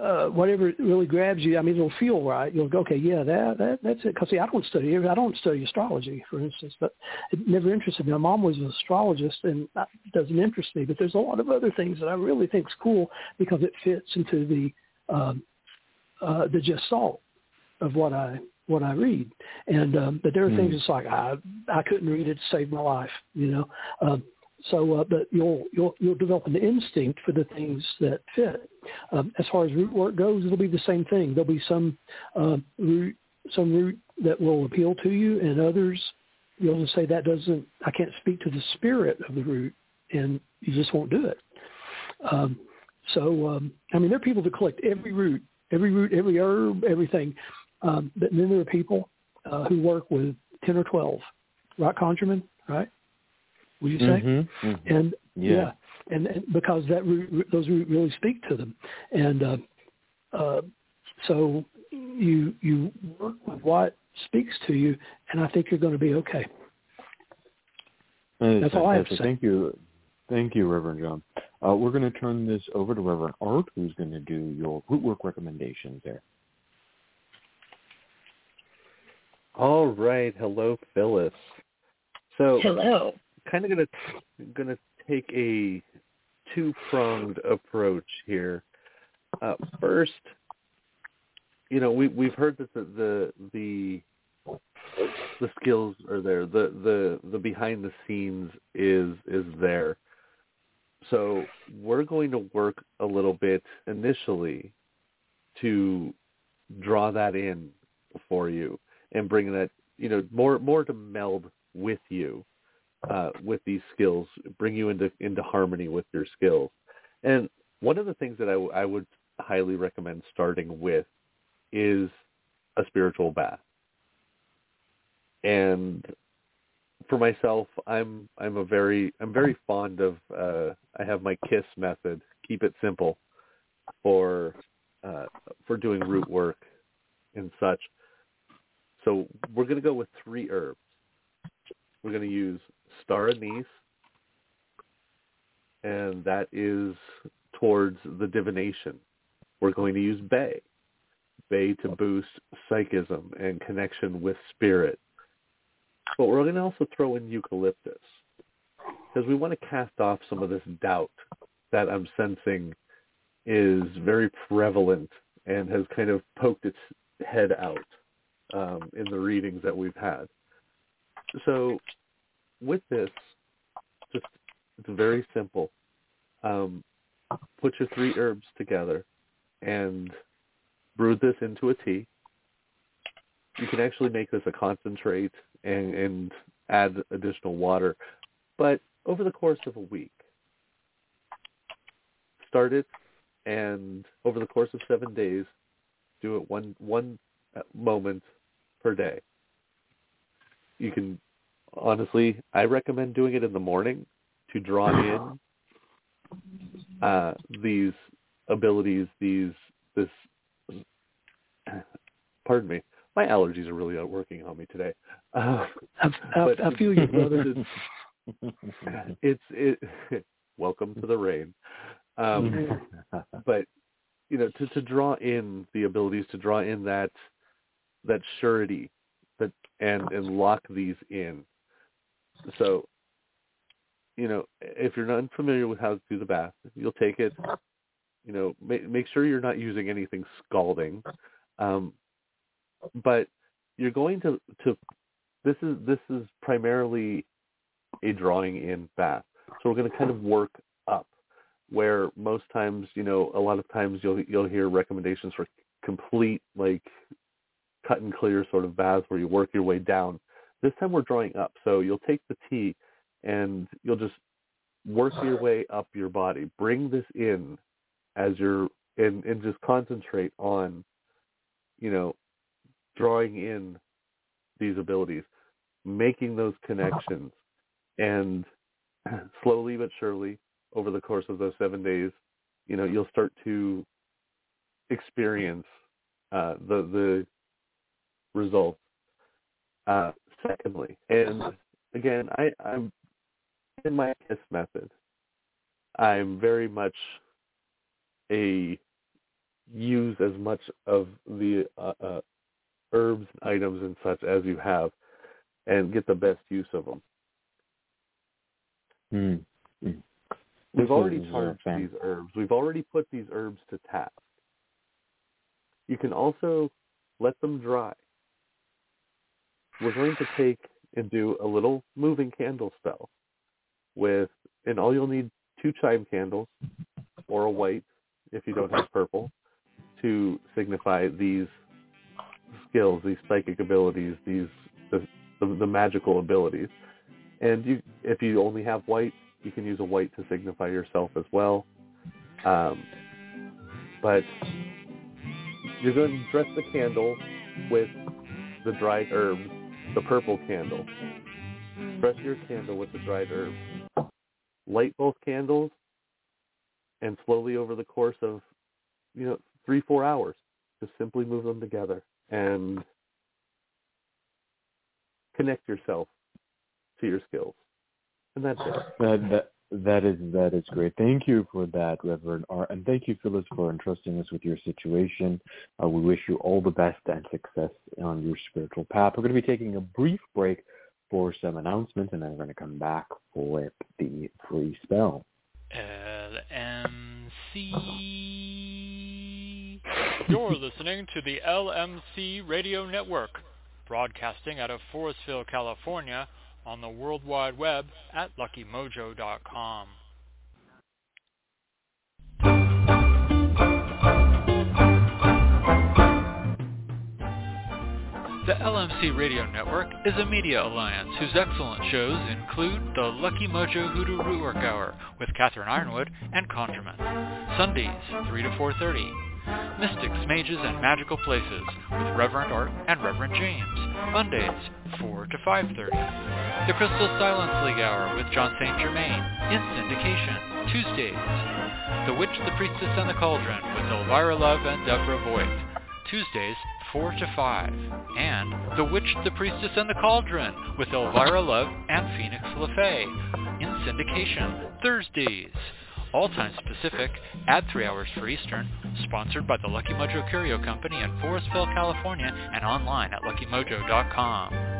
uh, whatever really grabs you, I mean, it'll feel right. You'll go, okay, yeah, that, that that's it. Because see, I don't study, I don't study astrology, for instance, but it never interested me. My mom was an astrologist, and that doesn't interest me. But there's a lot of other things that I really think is cool because it fits into the um, uh, the gestalt of what I what I read. And um, but there are mm. things it's like I I couldn't read it to save my life, you know. Um, so, uh, but you'll you'll you'll develop an instinct for the things that fit. Um, as far as root work goes, it'll be the same thing. There'll be some uh, root some root that will appeal to you, and others you'll just say that doesn't. I can't speak to the spirit of the root, and you just won't do it. Um, so, um, I mean, there are people that collect every root, every root, every herb, everything. Um, but then there are people uh, who work with ten or twelve, right, ConjureMan, right? Would you say? Mm-hmm, mm-hmm. And yeah. yeah, and, and because that root, those root really speak to them, and uh, uh, so you you work with what speaks to you, and I think you're going to be okay. That's, That's all I have to say. Thank you, thank you, Reverend Jon. Uh, we're going to turn this over to Reverend Art, who's going to do your root work recommendations there. All right. Hello, Phyllis. So hello kind of gonna gonna take a two pronged approach here. Uh, first, you know, we we've heard that the, the the skills are there. The the the behind the scenes is is there. So we're going to work a little bit initially to draw that in for you and bring that you know more more to meld with you uh, with these skills, bring you into into harmony with your skills. And one of the things that I, I would highly recommend starting with is a spiritual bath. And for myself, I'm I'm a very I'm very fond of uh, I have my KISS method, keep it simple, for uh, for doing root work and such. So we're going to go with three herbs. We're going to use star anise, and that is towards the divination. We're going to use bay, bay to boost psychism and connection with spirit. But we're going to also throw in eucalyptus because we want to cast off some of this doubt that I'm sensing is very prevalent and has kind of poked its head out um, in the readings that we've had. So with this, just it's very simple. Um, put your three herbs together and brew this into a tea. You can actually make this a concentrate and, and add additional water. But over the course of a week, start it and over the course of seven days, do it one one moment per day. You can honestly, I recommend doing it in the morning to draw (sighs) in uh, these abilities, these this. (sighs) Pardon me, my allergies are really out working on me today. Uh, I, I, I feel you, brother. (laughs) (laughs) it's it. (laughs) Welcome to the rain. Um, but you know, to to draw in the abilities to draw in that that surety that and and lock these in. So, you know, if you're not familiar with how to do the bath, you'll take it. You know, make make sure you're not using anything scalding, um, but you're going to to this is this is primarily a drawing in bath. So we're going to kind of work up where most times, you know, a lot of times you'll you'll hear recommendations for complete like cut and clear sort of baths where you work your way down. This time we're drawing up. So you'll take the tea and you'll just work your way up your body. Bring this in as you're and, and just concentrate on, you know, drawing in these abilities, making those connections and (clears throat) slowly but surely over the course of those seven days, you know, you'll start to experience uh, the the results. Uh, secondly, and again, I, I'm in my KISS method. I'm very much a use as much of the uh, uh, herbs, items, and such as you have, and get the best use of them. Mm. Mm. We've already charged these herbs. We've already put these herbs to task. You can also let them dry. We're going to take and do a little moving candle spell with, and all you'll need two chime candles or a white if you don't have purple to signify these skills, these psychic abilities, these the, the, the magical abilities. And you, if you only have white, you can use a white to signify yourself as well. Um, but you're going to dress the candle with the dried herbs, the purple candle. Press your candle with the dried herbs. Light both candles, and slowly over the course of, you know, three, four hours, just simply move them together and connect yourself to your skills. And that's it. That, that is that is great. Thank you for that, Reverend Art, and thank you, Phyllis, for entrusting us with your situation. Uh, we wish you all the best and success on your spiritual path. We're going to be taking a brief break for some announcements, and then we're going to come back with the free spell. LMC. You're listening to the LMC Radio Network, broadcasting out of Forestville, California on the World Wide Web at luckymojo.com. The LMC Radio Network is a media alliance whose excellent shows include the Lucky Mojo Hoodoo Rootwork Hour with Catherine Yronwode and ConjureMan, Sundays 3 to 4.30, Mystics, Mages, and Magical Places with Reverend Art and Reverend James. Mondays, 4 to 5.30. The Crystal Silence League Hour with Jon St. Germain in syndication. Tuesdays. The Witch, the Priestess, and the Cauldron with Elvira Love and Deborah Voigt. Tuesdays, 4 to 5. And The Witch, the Priestess, and the Cauldron with Elvira Love and Phoenix LeFae in syndication Thursdays. All times Pacific, add 3 hours for Eastern, sponsored by the Lucky Mojo Curio Company in Forestville, California, and online at luckymojo.com.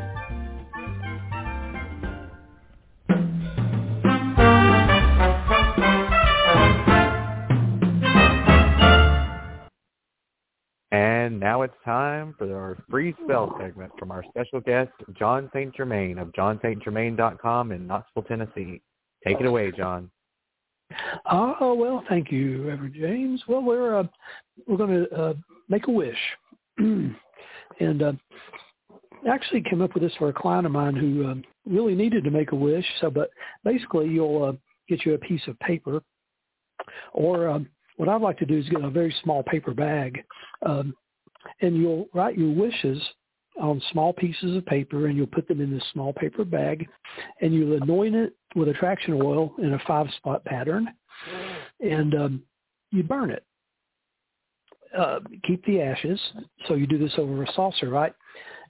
And now it's time for our free spell segment from our special guest, Jon St. Germain of johnstgermain.com in Knoxville, Tennessee. Take it away, Jon. Oh well, thank you, Reverend James. Well, we're uh, we're going to uh, make a wish, (clears throat) and uh, actually came up with this for a client of mine who uh, really needed to make a wish. So, but basically, you'll uh, get you a piece of paper, or um, what I'd like to do is get a very small paper bag, um, and you'll write your wishes on small pieces of paper, and you'll put them in this small paper bag, and you'll anoint it with attraction oil in a five-spot pattern, and um, you burn it. Uh, keep the ashes. So you do this over a saucer, right?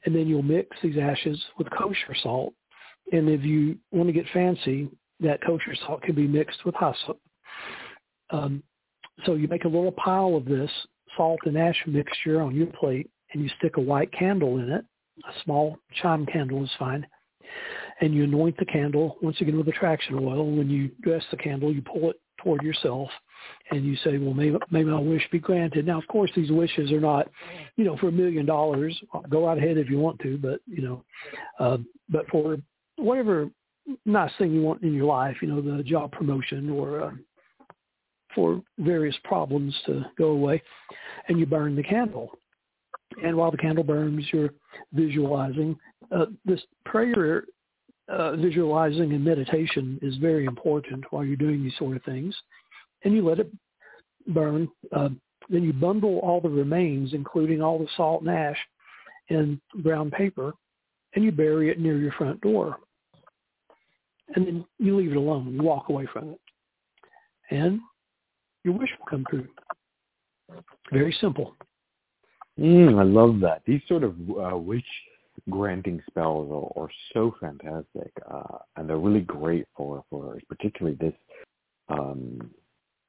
And then you'll mix these ashes with kosher salt. And if you want to get fancy, that kosher salt can be mixed with hyssop. Um, so you make a little pile of this salt and ash mixture on your plate, and you stick a white candle in it. A small chime candle is fine. And you anoint the candle once again with attraction oil. When you dress the candle, you pull it toward yourself, and you say, "Well, maybe may my wish be granted." Now, of course, these wishes are not, you know, for a million dollars. Go out ahead if you want to, but you know, uh, but for whatever nice thing you want in your life, you know, the job promotion or uh, for various problems to go away, and you burn the candle. And while the candle burns, you're visualizing. Uh, this prayer, uh, visualizing and meditation is very important while you're doing these sort of things. And you let it burn. Uh, then you bundle all the remains, including all the salt and ash, in brown paper, and you bury it near your front door. And then you leave it alone. You walk away from it. And your wish will come true. Very simple. Mm, I love that. These sort of uh, wish granting spells are, are so fantastic, uh, and they're really great for for particularly this um,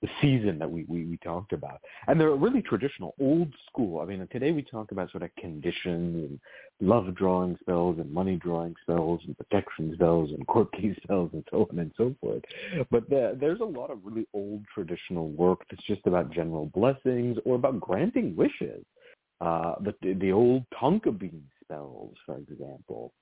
the season that we, we, we talked about. And they're really traditional, old school. I mean, today we talk about sort of conditions and love drawing spells and money drawing spells and protection spells and quirky (laughs) spells and so on and so forth. But the, there's a lot of really old traditional work that's just about general blessings or about granting wishes. Uh, the, the old tonka bean spells, for example,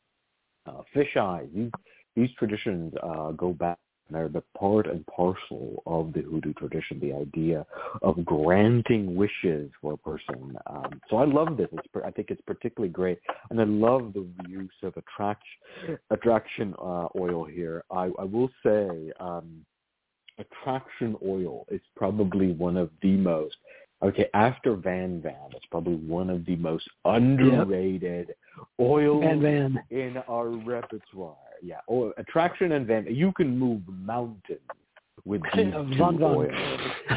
uh, fish eyes. These, these traditions uh, go back they're the part and parcel of the hoodoo tradition, the idea of granting wishes for a person. Um, so I love this. It's, I think it's particularly great. And I love the use of attraction, attraction uh, oil here. I, I will say um, attraction oil is probably one of the most Okay, after Van Van, it's probably one of the most underrated yep. oils Van Van. in our repertoire. Yeah, or attraction and Van. You can move mountains with (laughs) these two Van oils. (laughs)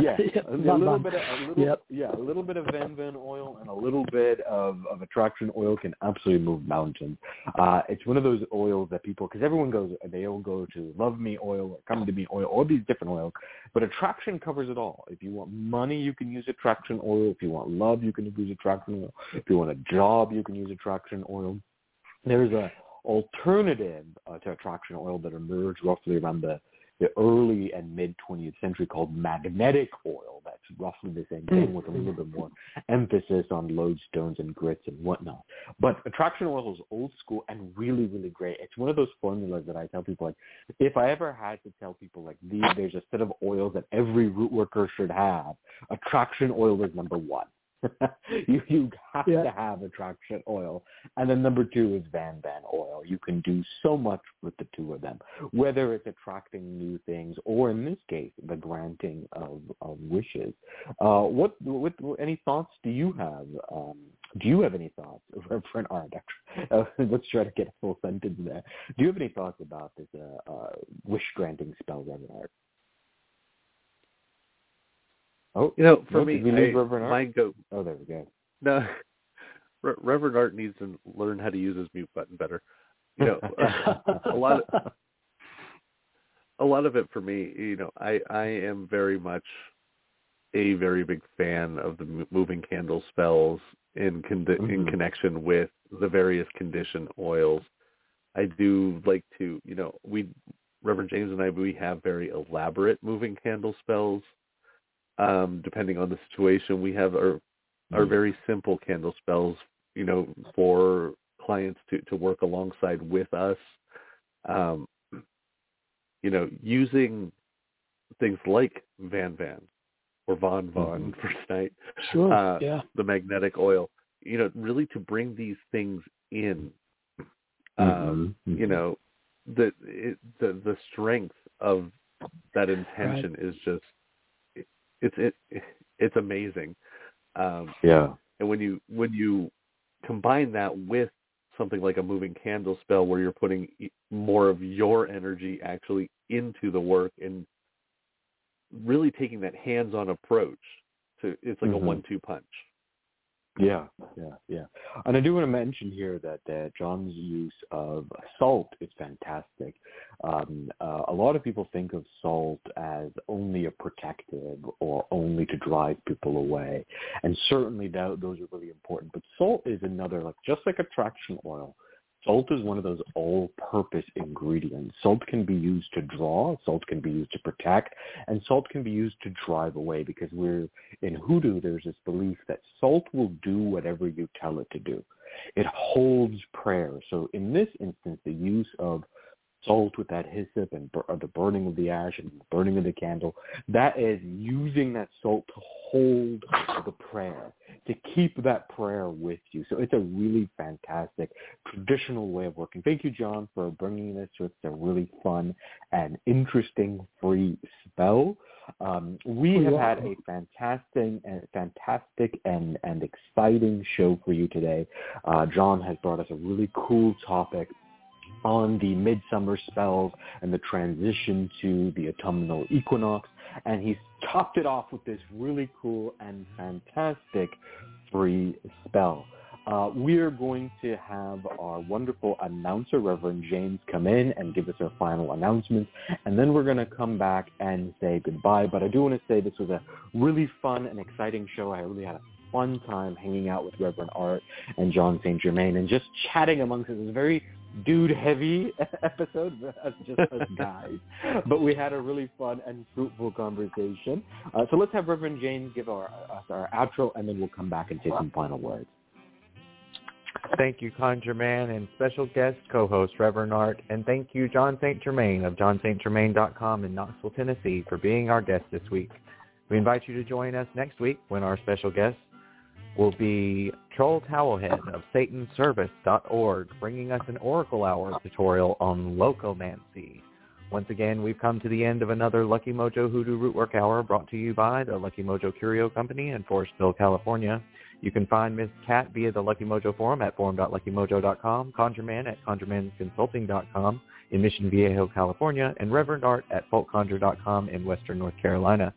yeah, a, little bit of a little, Yep. yeah, a little bit of Van Van oil and a little bit of, of attraction oil can absolutely move mountains. Uh, it's one of those oils that people, because everyone goes, they all go to Love Me oil or Come to Me oil, all these different oils, but attraction covers it all. If you want money, you can use attraction oil. If you want love, you can use attraction oil. If you want a job, you can use attraction oil. There's a alternative uh, to attraction oil that emerged roughly around the the early and mid 20th century called magnetic oil. That's roughly the same thing with a little bit more emphasis on lodestones and grits and whatnot. But attraction oil is old school and really, really great. It's one of those formulas that I tell people like, if I ever had to tell people like, these, there's a set of oils that every root worker should have, attraction oil is number one. (laughs) you you have Yeah. to have attraction oil, and then number two is Van Van oil. You can do so much with the two of them, whether it's attracting new things or, in this case, the granting of, of wishes. Uh, what, what, any thoughts do you have? Um, do you have any thoughts, (laughs) Reverend Art? Uh, let's try to get a full sentence there. Do you have any thoughts about this uh, uh, wish granting spell, Reverend Art? Oh, you know, for me, I, my go. Oh, there we go. No, (laughs) Reverend Art needs to learn how to use his mute button better. You know, (laughs) a lot of a lot of it for me. You know, I I am very much a very big fan of the moving candle spells in con- mm-hmm. in connection with the various condition oils. I do like to, you know, we Reverend James and I we have very elaborate moving candle spells um, depending on the situation. We have our our mm-hmm. very simple candle spells, you know, for clients to to work alongside with us. Um, you know, using things like Van Van or Von Von mm-hmm. (laughs) First Night, sure, uh, yeah, the magnetic oil. You know, really to bring these things in. Um, mm-hmm. You know, the it, the the strength of that intention right. is just it's it it's amazing. Um, yeah. And when you when you combine that with something like a moving candle spell, where you're putting more of your energy actually into the work and really taking that hands-on approach to it's like mm-hmm. a one-two punch. Yeah, yeah, yeah. And I do want to mention here that uh, Jon's use of salt is fantastic. Um, uh, a lot of people think of salt as only a protective or only to drive people away, and certainly that, those are really important. But salt is another, like just like attraction oil, Salt is one of those all-purpose ingredients. Salt can be used to draw, salt can be used to protect, and salt can be used to drive away because we're in hoodoo there's this belief that salt will do whatever you tell it to do. It holds prayer. So in this instance, the use of salt with that hyssop and bur- the burning of the ash and the burning of the candle, that is using that salt to hold the prayer, to keep that prayer with you. So it's a really fantastic traditional way of working. Thank you, Jon, for bringing this. It's a really fun and interesting free spell. Um, we have had a fantastic and fantastic and, and exciting show for you today. Uh, Jon has brought us a really cool topic on the midsummer spells and the transition to the autumnal equinox. And he's topped it off with this really cool and fantastic free spell. Uh, we are going to have our wonderful announcer, Reverend James, come in and give us our final announcements, and then we're going to come back and say goodbye. But I do want to say this was a really fun and exciting show. I really had a fun time hanging out with Reverend Art and Jon St. Germain and just chatting amongst us. It was very dude heavy (laughs) episode as just us (laughs) guys. but we had a really fun and fruitful conversation. Uh, so let's have Reverend James give our, us our outro and then we'll come back and say some final words. Thank you, ConjureMan, and special guest co-host Reverend Art, and thank you, Jon St. Germain of johnstgermain.com in Knoxville, Tennessee, for being our guest this week. We invite you to join us next week when our special guest will be Troll Towelhead of SatanService.org, bringing us an Oracle Hour tutorial on Locomancy. Once again, we've come to the end of another Lucky Mojo Hoodoo Rootwork Hour brought to you by the Lucky Mojo Curio Company in Forestville, California. You can find Miss Cat via the Lucky Mojo forum at forum.luckymojo.com, ConjureMan at conjuremansconsulting.com in Mission Viejo, California, and Reverend Art at folkconjure.com in Western North Carolina.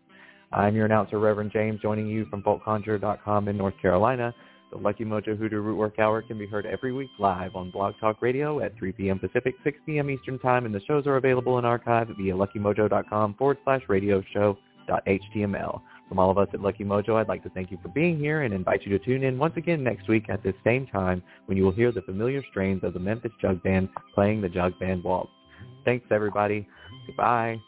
I'm your announcer, Reverend James, joining you from folkconjure.com in North Carolina. The Lucky Mojo Hoodoo Rootwork Hour can be heard every week live on Blog Talk Radio at 3 p.m. Pacific, 6 p.m. Eastern Time, and the shows are available in archive via luckymojo.com forward slash radio html. From all of us at Lucky Mojo, I'd like to thank you for being here and invite you to tune in once again next week at this same time when you will hear the familiar strains of the Memphis Jug Band playing the Jug Band Waltz. Thanks, everybody. Goodbye.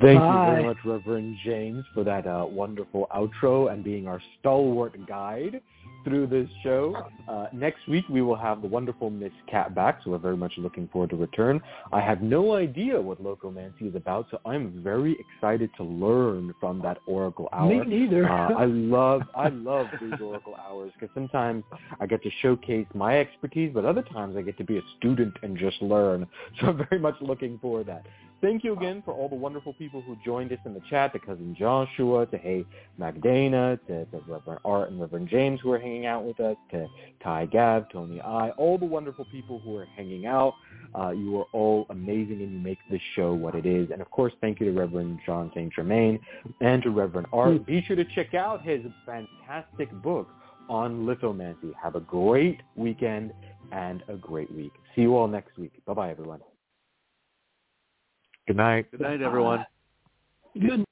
Thank Bye. you very much, Reverend James, for that uh, wonderful outro and being our stalwart guide through this show. Uh, next week, we will have the wonderful Miss Cat back, so we're very much looking forward to return. I have no idea what Locomancy is about, so I'm very excited to learn from that Oracle Hour. Me neither. Uh, I (laughs) love I love these Oracle hours because sometimes I get to showcase my expertise, but other times I get to be a student and just learn. So I'm very much looking forward to that. Thank you again for all the wonderful people who joined us in the chat, to Cousin Joshua, to Hey Magdana, to, to Reverend Art and Reverend James who are hanging out with us, to Ty Gav, Tony I, all the wonderful people who are hanging out. Uh, you are all amazing and you make this show what it is. And of course, thank you to Reverend Jon St. Germain and to Reverend Art. Be sure to check out his fantastic book on lithomancy. Have a great weekend and a great week. See you all next week. Bye-bye, everyone. Good night. Good night, everyone. Good